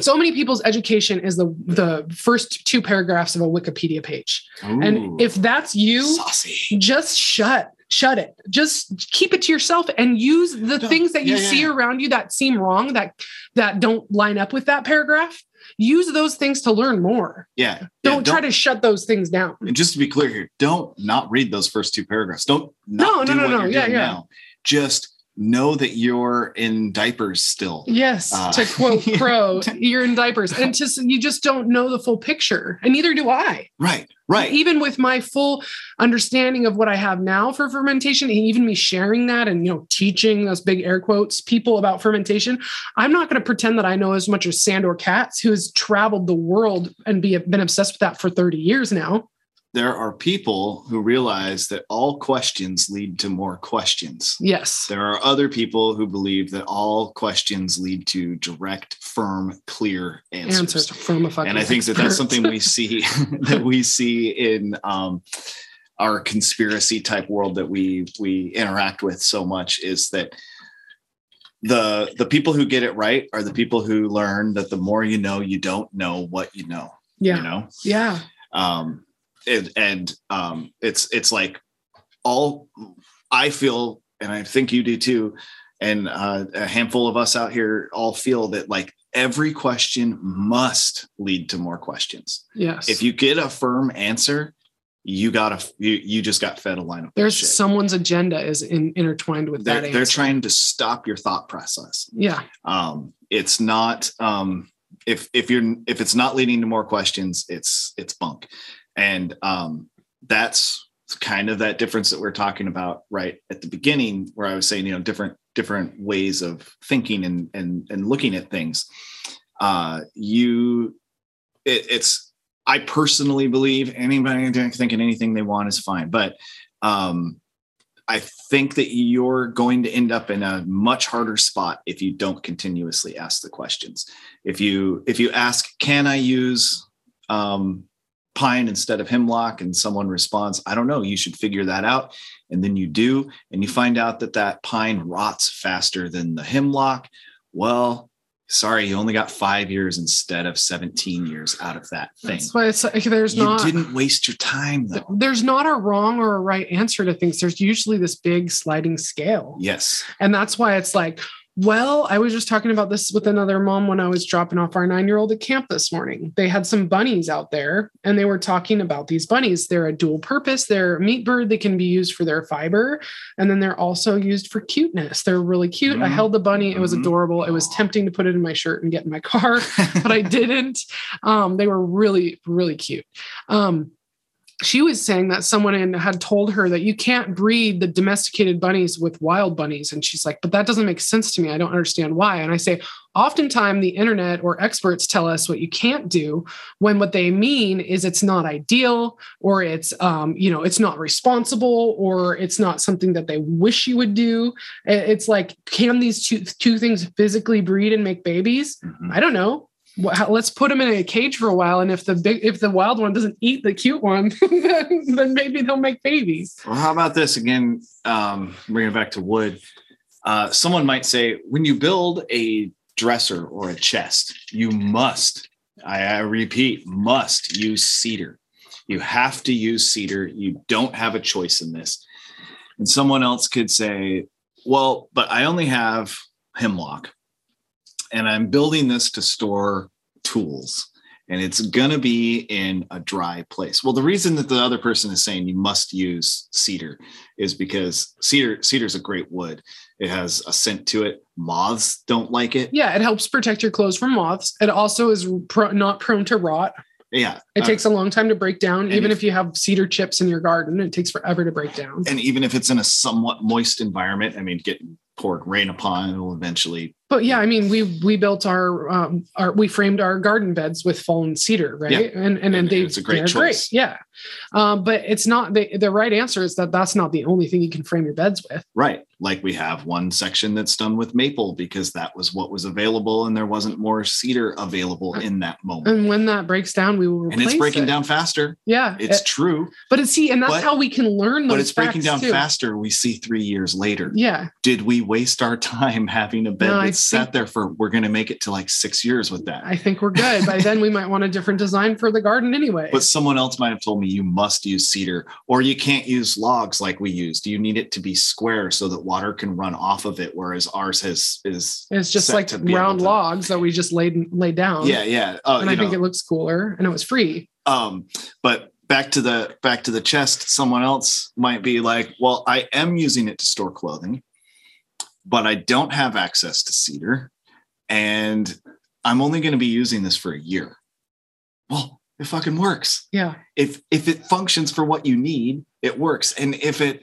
so many people's education is the the first two paragraphs of a Wikipedia page. And if that's you, saucy. just shut shut it just keep it to yourself and use the Don't- things that you yeah, see yeah. around you that seem wrong that that don't line up with that paragraph use those things to learn more Yeah. yeah, don't, try to shut those things down And just to be clear here, don't not read those first two paragraphs. Don't No, not no, do no, no. you're Yeah, yeah. now. Just know that you're in diapers still. yes Uh, to quote Pro, you're in diapers and just you just don't know the full picture and neither do i Right. Right. even with my full understanding of what I have now for fermentation, and even me sharing that and you know teaching those big air quotes people about fermentation, I'm not going to pretend that I know as much as Sandor Katz, who has traveled the world and be been obsessed with that for 30 years now. There are people who realize that all questions lead to more questions. Yes. There are other people who believe that all questions lead to direct, firm, clear answers. Answers from a fucking and I think that that's something we see that we see in um, our conspiracy type world that we we interact with so much is that the the people who get it right are the people who learn that the more you know, you don't know what you know. yeah. You know, Yeah. um, and, and um, it's it's like all I feel, and I think you do too, and uh, a handful of us out here all feel that like every question must lead to more questions. Yes. If you get a firm answer, you got a you you just got fed a line of there's bullshit. someone's agenda is in, intertwined with They're, that. they're trying to stop your thought process. Yeah. Um, it's not um, if if you're if it's not leading to more questions, it's it's bunk, and um, that's kind of that difference that we're talking about right at the beginning, where I was saying, you know, different different ways of thinking and and and looking at things. Uh, you, it, it's I personally believe anybody thinking anything they want is fine, but um, I think that you're going to end up in a much harder spot if you don't continuously ask the questions. If you if you ask, can I use um, pine instead of hemlock, and someone responds, I don't know, you should figure that out, and then you do, and you find out that that pine rots faster than the hemlock. Well, sorry, you only got five years instead of 17 years out of that thing. That's why it's like there's you not didn't waste your time though. there's not a wrong or a right answer to things. There's usually this big sliding scale. Yes. And that's why it's like, well, I was just talking about this with another mom when I was dropping off our nine year old at camp this morning. They had some bunnies out there and they were talking about these bunnies. They're a dual purpose, they're a meat bird. They can be used for their fiber. And then they're also used for cuteness. They're really cute. I Mhm. held the bunny, it was Mhm. adorable. It was tempting to put it in my shirt and get in my car, but I didn't. Um, they were really, really cute. Um, she was saying that someone in, had told her that you can't breed the domesticated bunnies with wild bunnies. And she's like, but that doesn't make sense to me. I don't understand why. And I say, oftentimes the internet or experts tell us what you can't do when what they mean is it's not ideal or it's, um, you know, it's not responsible or it's not something that they wish you would do. It's like, can these two, two things physically breed and make babies? Mhm. I don't know. Let's put them in a cage for a while, and if the big, if the wild one doesn't eat the cute one, then, then maybe they'll make babies. Well, how about this again? Um, bringing it back to wood. Uh, someone might say, when you build a dresser or a chest, you must, I, I repeat, must use cedar. You have to use cedar. You don't have a choice in this. And someone else could say, well, but I only have hemlock and I'm building this to store tools and it's going to be in a dry place. Well, the reason that the other person is saying you must use cedar is because cedar cedar is a great wood. It has a scent to it. Moths don't like it. Yeah, it helps protect your clothes from moths. It also is pro- not prone to rot. Yeah. It Uh, takes a long time to break down. Even if- if you have cedar chips in your garden, it takes forever to break down. and even if it's in a somewhat moist environment, I mean, getting poured rain upon, it'll eventually. But yeah, I mean, we we built our um our we framed our garden beds with fallen cedar, right? Yeah. And and they it's a great choice. Yeah, um, but it's not the the right answer is that that's not the only thing you can frame your beds with. Right. Like we have one section that's done with maple because that was what was available and there wasn't more cedar available in that moment. And when that breaks down, we will And it's breaking it. down faster. Yeah, It's it- true, but it's see, and that's but- how we can learn those. but it's breaking down too. faster. We see three years later. Yeah, Did we waste our time having a bed No, I that sat there for, we're going to make it to like six years with that? I think we're good. By then, we might want a different design for the garden anyway. But someone else might have told me you must use cedar or you can't use logs like we used. You need it to be square so that water can run off of it, whereas ours has is it's just like round to- logs that we just laid laid down. Yeah, yeah. Uh, and I think it looks cooler, and it was free. um, but back to the back to the chest, someone else might be like, Well, I am using it to store clothing, but I don't have access to cedar, and I'm only going to be using this for a year. Well, it fucking works. Yeah, if if it functions for what you need it works and if it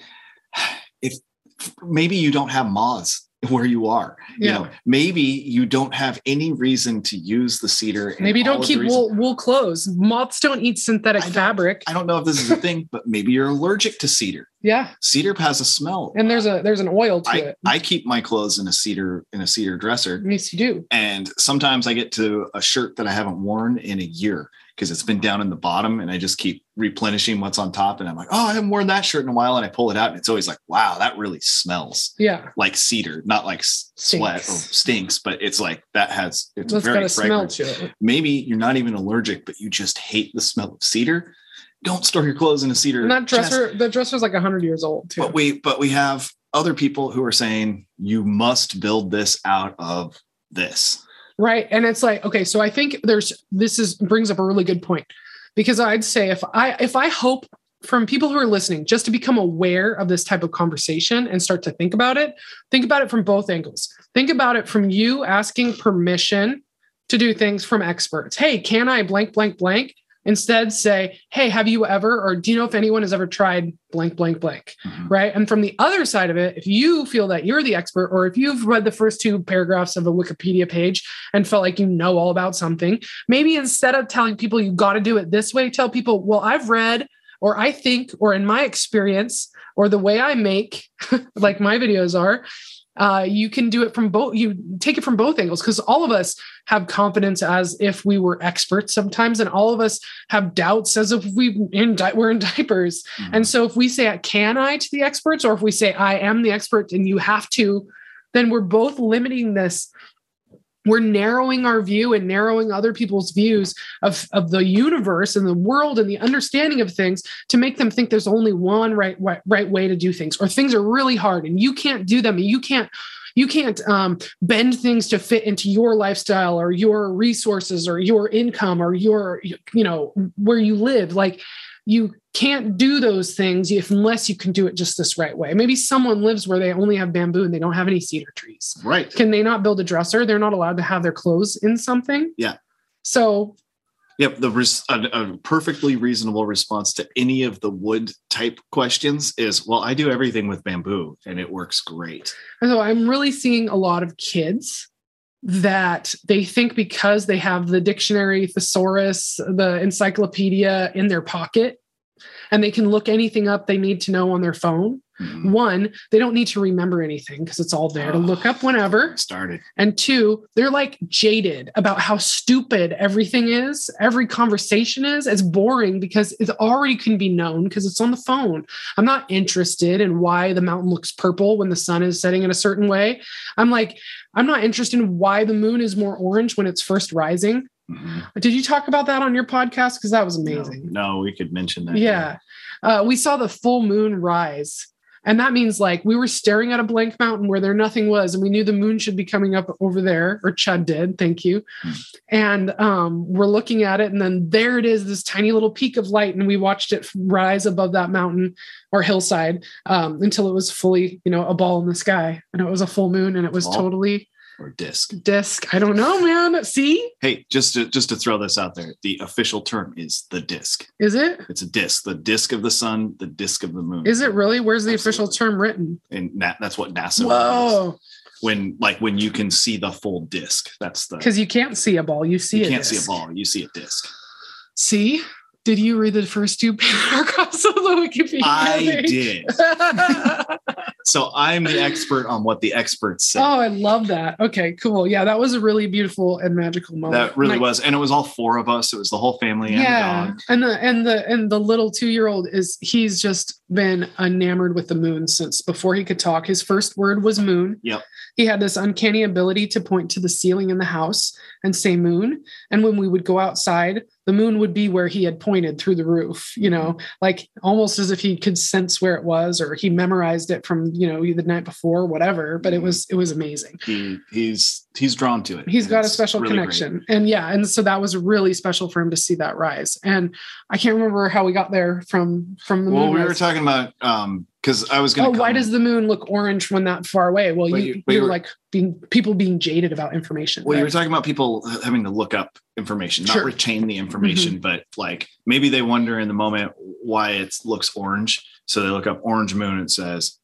if maybe you don't have moths where you are you Yeah. know maybe you don't have any reason to use the cedar maybe all don't keep wool wool clothes. Moths don't eat synthetic I fabric. i don't know if this is a thing but maybe you're allergic to cedar Yeah, cedar has a smell and there's a there's an oil to I, it. I keep my clothes in a cedar in a cedar dresser yes, you do. and sometimes i get to a shirt that i haven't worn in a year because it's been down in the bottom and i just keep replenishing what's on top and i'm like oh i haven't worn that shirt in a while and i pull it out and it's always like wow that really smells Yeah, like cedar not like sweat or Stinks. stinks but it's like that has it's got very fragrant to it. maybe you're not even allergic but you just hate the smell of cedar don't store your clothes in a cedar And that dresser, chest. dresser, the dresser's like hundred years old too. but we but we have other people who are saying you must build this out of this Right. And it's like, okay, so I think there's this is brings up a really good point. Because I'd say if I if I hope from people who are listening just to become aware of this type of conversation and start to think about it, think about it from both angles. Think about it from you asking permission to do things from experts. Hey, can I blank blank blank? Instead, say, hey, have you ever, or do you know if anyone has ever tried blank, blank, blank? Mhm. Right. And from the other side of it, if you feel that you're the expert, or if you've read the first two paragraphs of a Wikipedia page and felt like you know all about something, maybe instead of telling people you got to do it this way, tell people, well, I've read, or I think, or in my experience, or the way I make, like my videos are, uh, you can do it from both. You take it from both angles because all of us have confidence as if we were experts sometimes, and all of us have doubts as if we in di- we're in diapers. Mhm. And so if we say can I to the experts, or if we say I am the expert and you have to, then we're both limiting this. We're narrowing our view and narrowing other people's views of, of the universe and the world and the understanding of things to make them think there's only one right, right right way to do things, or things are really hard and you can't do them. and You can't you can't um, bend things to fit into your lifestyle or your resources or your income or your you know where you live. Like you can't do those things if unless you can do it just this right way. Maybe someone lives where they only have bamboo and they don't have any cedar trees. right. Can they not build a dresser? They're not allowed to have their clothes in something. Yeah. So Yep, the res- a, a perfectly reasonable response to any of the wood type questions is, well, I do everything with bamboo and it works great. so I'm really seeing a lot of kids that they think because they have the dictionary, thesaurus, the encyclopedia in their pocket, and they can look anything up they need to know on their phone. Mhm. One, they don't need to remember anything because it's all there to look up whenever. Started. And two, they're like jaded about how stupid everything is. Every conversation is. It's boring because it already can be known because it's on the phone. I'm not interested in why the mountain looks purple when the sun is setting in a certain way. I'm like, I'm not interested in why the moon is more orange when it's first rising. Mhm. Did you talk about that on your podcast? Because that was No, amazing. No, we could mention that. Yeah. Uh, we saw the full moon rise. And that means like we were staring at a blank mountain where there nothing was, and we knew the moon should be coming up over there, or Chud did, thank you. Hmm. And um, we're looking at it, and then there it is, this tiny little peak of light, and we watched it rise above that mountain or hillside um, until it was fully, you know, a ball in the sky, and it was a full moon, and it was totally Or disc. disc. I don't know, man. See, Hey, just to just to throw this out there, the official term is the disc. is it? It's a disc, the disc of the sun, the disc of the moon. Is it really? Where's the official term written? And that, that's what NASA is. Whoa. When like when you can see the full disc, that's the Because you can't see a ball, you see you a can't see a ball, you see a disc. See? Did you read the first two paragraphs of the Wikipedia? I page? did. So I'm the expert on what the experts say. oh, I love that. Okay, cool. Yeah, that was a really beautiful and magical moment. that really Like, was, and it was all four of us. It was the whole family and Yeah, the dog. and the and the and the little two year old is he's just been enamored with the moon since before he could talk. His first word was moon. Yep. He had this uncanny ability to point to the ceiling in the house and say moon. And when we would go outside, the moon would be where he had pointed through the roof, you know, like almost as if he could sense where it was or he memorized it from, you know, the night before, whatever. But it was it was amazing. He he's he's drawn to it. He's got a special really great. connection. And yeah, and so that was really special for him to see that rise. And I can't remember how we got there from from the Well, moon. we were talking about um because I was Oh, gonna. why does the moon look orange when that far away? Well, But you, you- you you are like being people being jaded about information. Well, you right? were talking about people having to look up information, not Sure. Mm-hmm. retain the information, but like maybe they wonder in the moment why it looks orange. So they look up orange moon. It says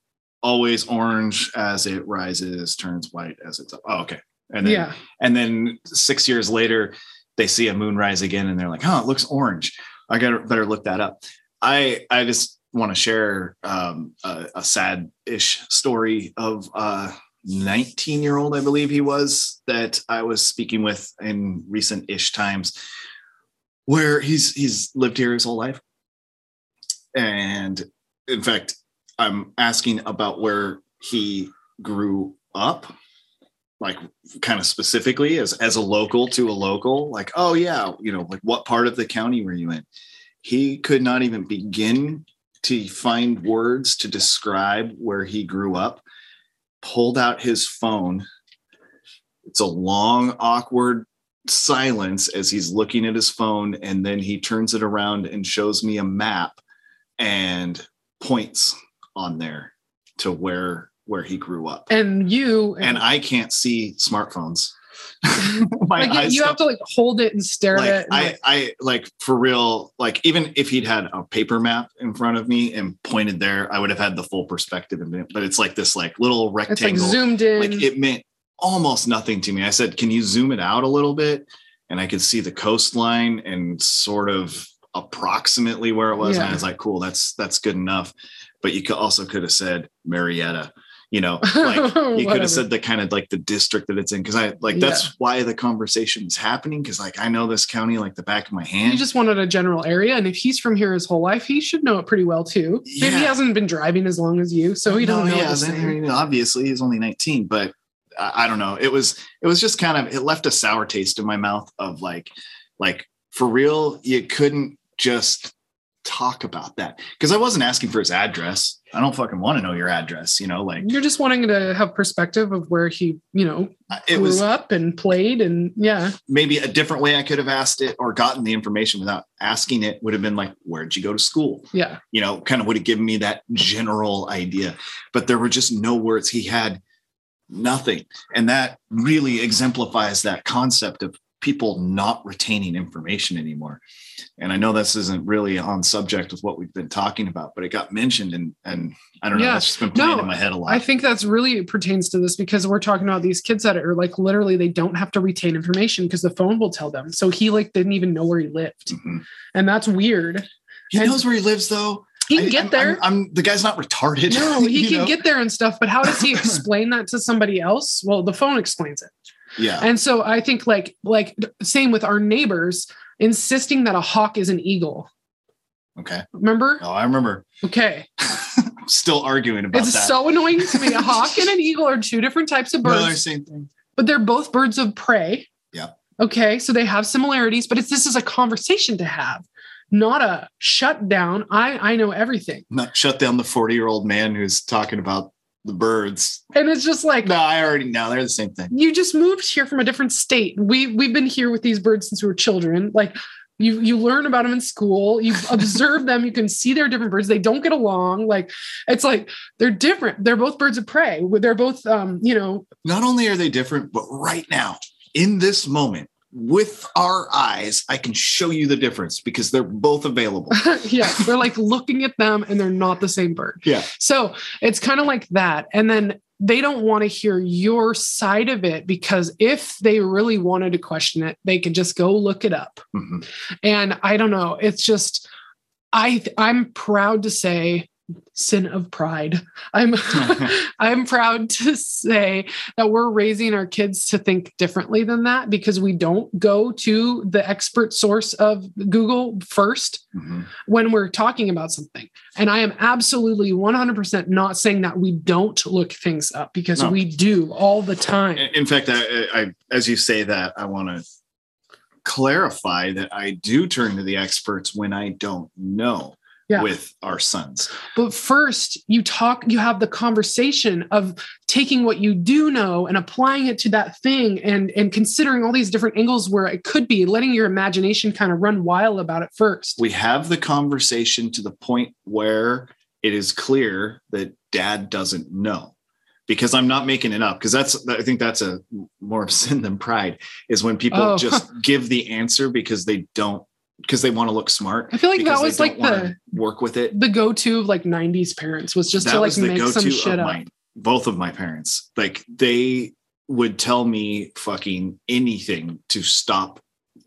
always orange as it rises, turns white as it's up. Oh, okay. And then, yeah. and then six years later, they see a moon rise again, and they're like, "Oh, it looks orange. I got to better look that up." I I just want to share um, a, a sad-ish story of a 19 year old, I believe he was, that I was speaking with in recent-ish times, where he's he's lived here his whole life, and in fact, I'm asking about where he grew up like kind of specifically as as a local to a local like oh yeah you know like what part of the county were you in? He could not even begin to find words to describe where he grew up pulled out his phone it's a long awkward silence as he's looking at his phone and then he turns it around and shows me a map and points on there to where where he grew up And you and I can't see smartphones. my like you- have to like hold it and stare like at it. I, like- I like for real like even if he'd had a paper map in front of me and pointed there i would have had the full perspective of it. But it's like this like little it's like rectangle. zoomed in. like it meant almost nothing to me. I said can you zoom it out a little bit? And i could see the coastline and sort of approximately where it was. And i was like cool that's that's good enough. But you could also could have said marietta you know like you could have said the kind of like the district that it's in because i like that's why the conversation is happening because like i know this county like the back of my hand He just wanted a general area, and if he's from here his whole life, he should know it pretty well too. Maybe he hasn't been driving as long as you, so he No, doesn't know. hasn't. I mean, obviously he's only 19 but I, I don't know it was it was just kind of it left a sour taste in my mouth of like like for real you couldn't just talk about that because i wasn't asking for his address i don't fucking want to know your address you know like You're just wanting to have perspective of where he, you know, it grew was up and played, and yeah, maybe a different way I could have asked it or gotten the information without asking it would have been like, where'd you go to school? yeah. You know, kind of would have given me that general idea. But there were just no words. He had nothing. And that really exemplifies that concept of people not retaining information anymore. And I know this isn't really on subject with what we've been talking about, but it got mentioned and and I don't know, Yeah. that's just been playing No, in my head a lot. I think that's really pertains to this because we're talking about these kids that are like literally they don't have to retain information because the phone will tell them. So he like didn't even know where he lived, Mhm. and that's weird. He and- knows where he lives though. He can I- get I'm- there. I'm, I'm- the guy's not retarded. no, he can know? get there and stuff, but how does he explain that to somebody else? Well, the phone explains it. Yeah. And so I think like like same with our neighbors insisting that a hawk is an eagle. Okay. Remember? Oh, I remember. Okay. Still arguing about It's that. so annoying to me. A hawk and an eagle are two different types of no, birds. they're same thing. but they're both birds of prey. Yeah. Okay. So they have similarities, but it's this is a conversation to have, not a shut down. I I know everything. Not shut down the 40 year old man who's talking about the birds. And it's just like No, I already know they're the same thing. you just moved here from a different state. We we've been here with these birds since we were children. Like you you learn about them in school, you observe them, you can see they're different birds. They don't get along. Like it's like they're different. They're both birds of prey. They're both um, you know, Not only are they different, but right now, in this moment, with our eyes, I can show you the difference because they're both available. yeah, they're like looking at them and they're not the same bird. Yeah. So it's kind of like that. And then they don't want to hear your side of it because if they really wanted to question it, they could just go look it up. Mhm. And I don't know. It's just I I'm proud to say sin of pride. I'm I'm proud to say that we're raising our kids to think differently than that because we don't go to the expert source of Google first Mhm. when we're talking about something. And I am absolutely 100% not saying that we don't look things up because No. we do all the time. In in fact, I, I, as you say that, I want to clarify that I do turn to the experts when I don't know Yeah. with our sons. But first, you talk, you have the conversation of taking what you do know and applying it to that thing and and considering all these different angles where it could be, letting your imagination kind of run wild about it first. we have the conversation to the point where it is clear that dad doesn't know because i'm not making it up because that's i think that's a more of sin than pride is when people Oh. just give the answer because they don't because they want to look smart I feel like that was like the work with it the go-to of like 90s parents was just that to like make some shit of up. my both of my parents like they would tell me fucking anything to stop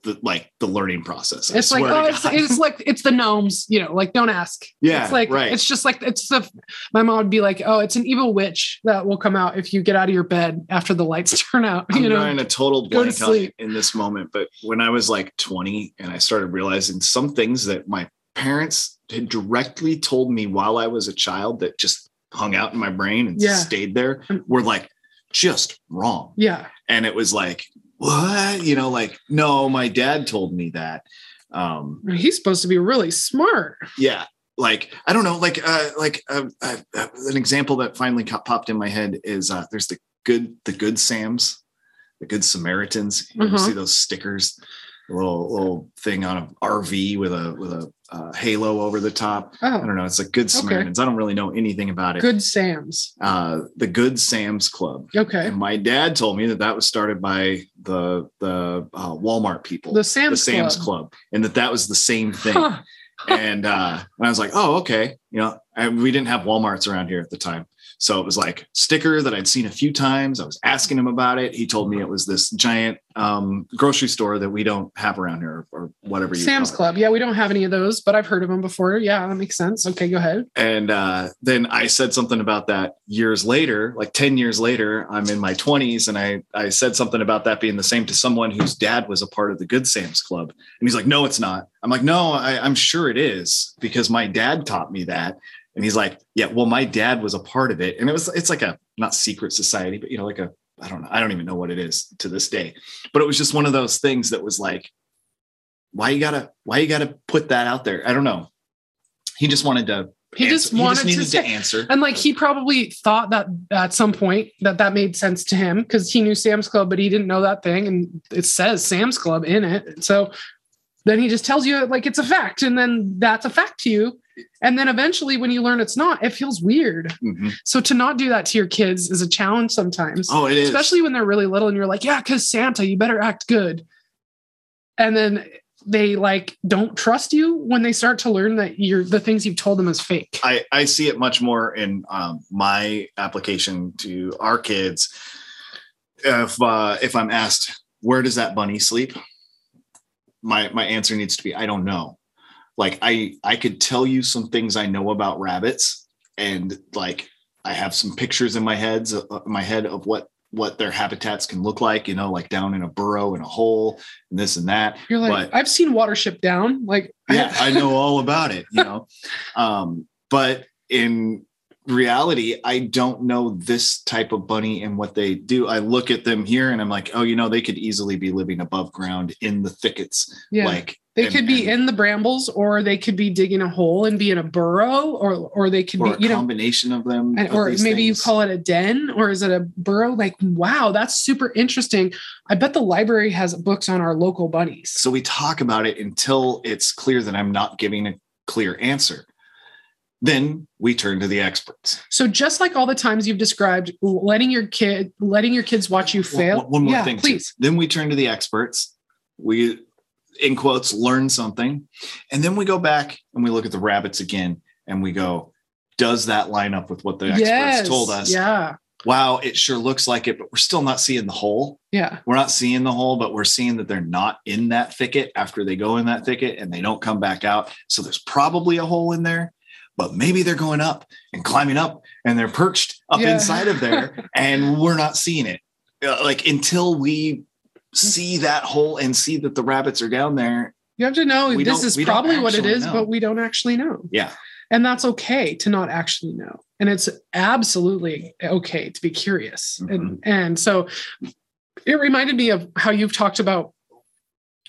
the like the learning process I It's like, oh, it's, it's like it's the gnomes, you know, like don't ask. Yeah, it's like right. it's just like it's the my mom would be like, oh, it's an evil witch that will come out if you get out of your bed after the lights turn out. I'm you know, in a total Go to sleep. in this moment, but when I was like 20 and I started realizing some things that my parents had directly told me while I was a child that just hung out in my brain and Yeah. stayed there Um, were like just wrong. yeah, And it was like, what? You know, like, no, my dad told me that. Um, he's supposed to be really smart. yeah like i don't know like uh like uh, uh, uh, an example that finally popped in my head is uh there's the good the good sams the good samaritans you Uh-huh. see those stickers a little little thing on an rv with a with a uh, halo over the top. I Oh, don't know. It's like Good Okay. Samaritans. I don't really know anything about it. good Sam's. Uh, the Good Sam's Club. Okay. And my dad told me that that was started by the the uh, Walmart people, The Sam's, the Sam's Club. Club, and that that was the same thing. Huh. and uh, and I was like, oh, okay. You know, and we didn't have WalMarts around here at the time. So it was like sticker that I'd seen a few times. I was asking him about it. He told me it was this giant um, grocery store that we don't have around here or whatever you Sam's. Club. Yeah, we don't have any of those, but I've heard of them before. Yeah, that makes sense. Okay, go ahead. And uh, then I said something about that years later, like 10 years later, I'm in my 20s. And I, I said something about that being the same to someone whose dad was a part of the Good Sam's Club. And he's like, no, it's not. I'm like, no, I, I'm sure it is because my dad taught me that. And he's like, yeah, well, my dad was a part of it. And it was, it's like a not secret society, but you know, like a, I don't know, I don't even know what it is to this day. But it was just one of those things that was like, why you gotta, why you gotta put that out there? I don't know. He just wanted to He just answer- wanted to needed say- answer. And like he probably thought that at some point that that made sense to him because he knew Sam's Club, but he didn't know that thing, and it says Sam's Club in it. So then he just tells you like it's a fact, and then that's a fact to you. And then eventually, when you learn it's not, it feels weird. Mhm. So to not do that to your kids is a challenge sometimes, Oh, it is. especially when they're really little, and you're like, yeah, because Santa, you better act good. And then they like don't trust you when they start to learn that you're the things you've told them is fake. I, I see it much more in um, my application to our kids. If uh, if I'm asked where does that bunny sleep, my my answer needs to be I don't know. Like I I could tell you some things I know about rabbits, and like I have some pictures in my heads uh, my head of what what their habitats can look like. You know, like down in a burrow in a hole and this and that. You're like, But- I've seen Watership Down. Like, yeah i know all about it you know um but in reality i don't know this type of bunny and what they do i look at them here and i'm like oh you know they could easily be living above ground in the thickets yeah, like they and- could be in the brambles, or they could be digging a hole and be in a burrow, or or they could or be, you know, combination of them and, of or maybe you call it a den, or is it a burrow? Like, wow, that's super interesting. I bet the library has books on our local bunnies. so we talk about it until it's clear that i'm not giving a clear answer then we turn to the experts So just like all the times you've described, letting your kid, letting your kids watch you fail. One, one more yeah, thing, too. please. Then we turn to the experts. We, in quotes, learn something, and then we go back and we look at the rabbits again, and we go, "Does that line up with what the experts Yes, told us?" Yeah, Wow, it sure looks like it, but we're still not seeing the hole. yeah. We're not seeing the hole, but we're seeing that they're not in that thicket after they go in that thicket and they don't come back out. So there's probably a hole in there, but maybe they're going up and climbing up and they're perched up Yeah. inside of there and we're not seeing it. Uh, like until we see that hole and see that the rabbits are down there. You have to know We this is probably what it is, know. but we don't actually know. Yeah. And that's okay to not actually know. And it's absolutely okay to be curious. Mm-hmm. And and so it reminded me of how you've talked about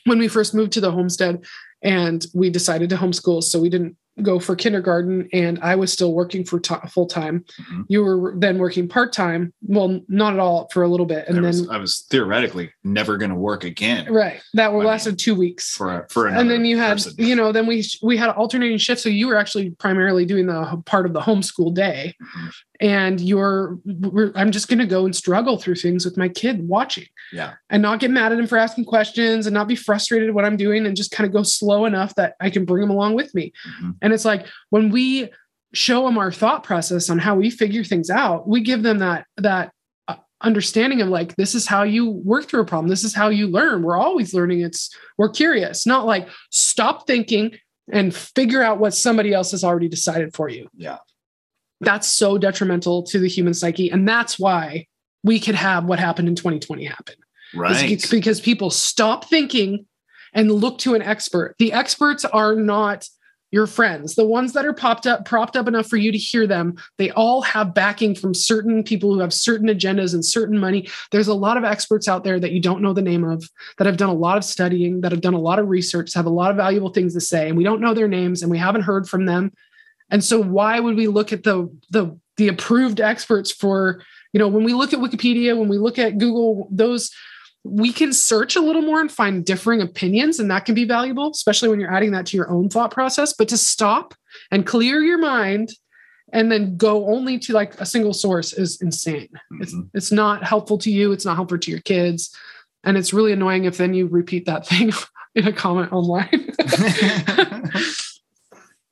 when we first moved to the homestead and we decided to homeschool. So we didn't go for kindergarten and I was still working for t- full time. Mhm. You were then working part time. Well, not at all for a little bit. And I then, was, I was theoretically never going to work again right, that I mean, lasted two weeks for, for another and then you had person. you know then we we had alternating shifts so you were actually primarily doing the part of the homeschool day Mhm. And you're we're, i'm just going to go and struggle through things with my kid watching. Yeah. and not get mad at him for asking questions and not be frustrated at what i'm doing and just kind of go slow enough that i can bring him along with me. Mhm. and it's like when we show them our thought process on how we figure things out we give them that that uh, understanding of like this is how you work through a problem. This is how you learn. We're always learning. It's we're curious. Not like stop thinking and figure out what somebody else has already decided for you. Yeah. That's so detrimental to the human psyche and that's why we could have what happened in 2020 happen It's Right. because people stop thinking and look to an expert. The experts are not your friends. The ones that are popped up, propped up enough for you to hear them, they all have backing from certain people who have certain agendas and certain money. There's a lot of experts out there that you don't know the name of, that have done a lot of studying, that have done a lot of research, have a lot of valuable things to say, and we don't know their names and we haven't heard from them. And so why would we look at the the the approved experts for, you know, when we look at Wikipedia, when we look at Google, those we can search a little more and find differing opinions, and that can be valuable, especially when you're adding that to your own thought process. But to stop and clear your mind and then go only to like a single source is insane. It's, Mhm. it's not helpful to you, it's not helpful to your kids. And it's really annoying if then you repeat that thing in a comment online.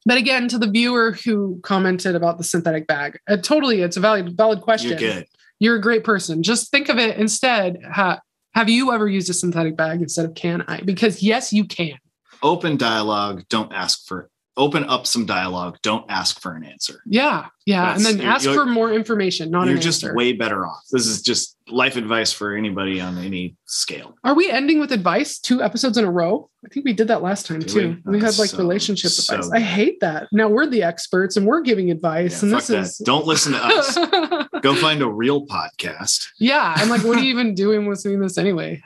but again, to the viewer who commented about the synthetic bag, uh, totally, it's a valid valid question. You're good. You're a great person. Just think of it instead. Ha, have you ever used a synthetic bag instead of can I? Because yes, you can. Open dialogue. Don't ask for. Open up some dialogue. Don't ask for an answer. Yeah, yeah, and then ask for more information. Not You're an just answer. way better off. This is just life advice for anybody on any scale. Are we ending with advice two episodes in a row? I think we did that last time Did too. we? We, had like so- relationship so advice. I hate that. Now we're the experts and we're giving advice, Yeah, and this that. is Don't listen to us. Go find a real podcast. yeah. I'm like, what are you even doing listening to this anyway?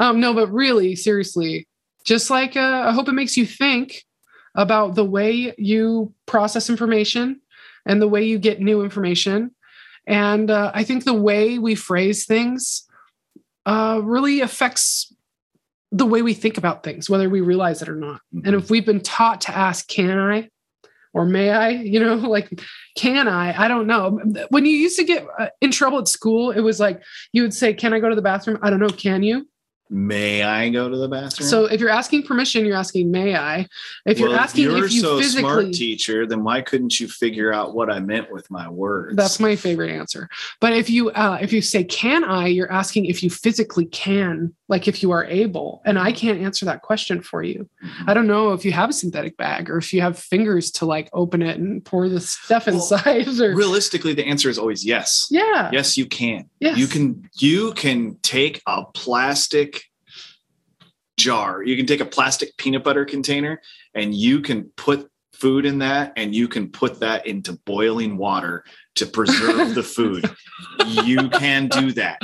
Um, no, but really, seriously, just like uh, I hope it makes you think about the way you process information and the way you get new information. And uh, I think the way we phrase things uh, really affects the way we think about things, whether we realize it or not. And if we've been taught to ask, can I or may I, you know, like, can I? I don't know. When you used to get uh, in trouble at school, it was like you would say, can I go to the bathroom? I don't know. Can you? May I go to the bathroom? So if you're asking permission, you're asking, may I? If you're Well, asking you're if you so physically, smart, teacher, then why couldn't you figure out what I meant with my words? that's my favorite answer. But if you uh, if you say can I, you're asking if you physically can, like if you are able. And I can't answer that question for you. Mhm. I don't know if you have a synthetic bag or if you have fingers to like open it and pour the stuff Well, inside. Or Realistically, the answer is always yes. yeah, Yes, you can. Yes. You can you can take a plastic jar. You can take a plastic peanut butter container and you can put food in that and you can put that into boiling water to preserve the food. You can do that.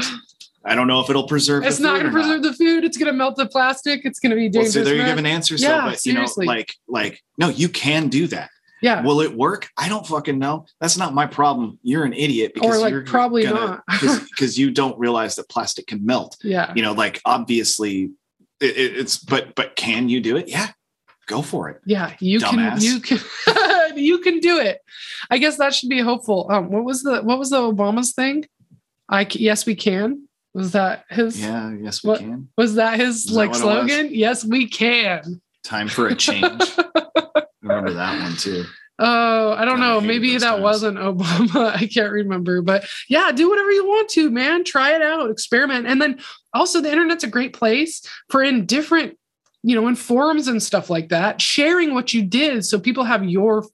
I don't know if it'll preserve it's not going to preserve the food. It's going to melt the plastic. It's going to be Well, dangerous. so there you give an answer. Yeah, so, but you know, seriously. like, like, no, you can do that. yeah, Will it work? I don't fucking know. That's not my problem. You're an idiot because or like you're probably gonna, not. because you don't realize that plastic can melt. yeah, You know, like obviously, it, it- it's but but can you do it? Yeah, go for it. yeah. You Dumbass. can. You can. you can do it. I guess that should be hopeful. Um, what was the what was the Obama's thing? I yes we can. Was that his? Yeah, yes, we What- can. Was that his Is like was? slogan? Yes, we can. Time for a change. Remember that one too. Oh, I don't God, I know. Maybe that times. wasn't Obama. I can't remember. But yeah, do whatever you want to, man. Try it out, experiment. And then also, the internet's a great place for in different, you know, in forums and stuff like that, sharing what you did so people have your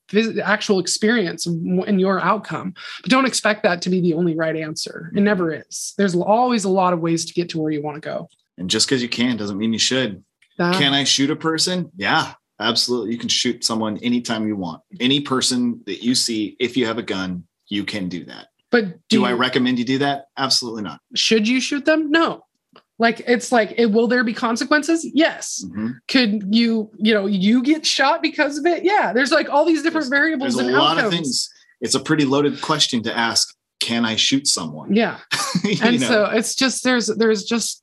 actual experience and your outcome. But don't expect that to be the only right answer. It never is. There's always a lot of ways to get to where you want to go. And just because you can doesn't mean you should. That- Can I shoot a person? Yeah, absolutely. You can shoot someone anytime you want. Any person that you see, if you have a gun, you can do that. but Do you- I recommend you do that? Absolutely not. should you shoot them? No. Like it's like, it, will there be consequences? Yes. Mhm. could you you know you get shot because of it yeah there's like all these different There's variables a and lot outcomes of things. It's a pretty loaded question to ask. Can I shoot someone? yeah and know? so it's just there's there's just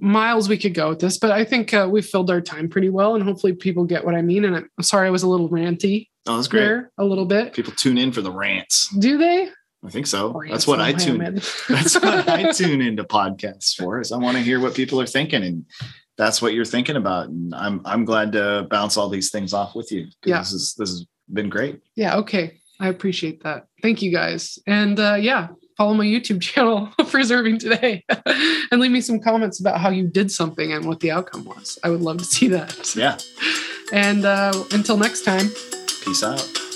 miles we could go with this but i think uh, we filled our time pretty well and hopefully people get what i mean and i'm sorry i was a little ranty oh, that's great. there a little bit People tune in for the rants. do they I think so. Rants That's what I tune. Mohammed. That's what I tune into podcasts for. Is I want to hear what people are thinking, and that's what you're thinking about. And I'm I'm glad to bounce all these things off with you. Yeah. This is this has been great. yeah okay i appreciate that thank you guys and uh yeah follow my youtube channel preserving today and leave me some comments about how you did something and what the outcome was i would love to see that Yeah. And uh, until next time. Peace out.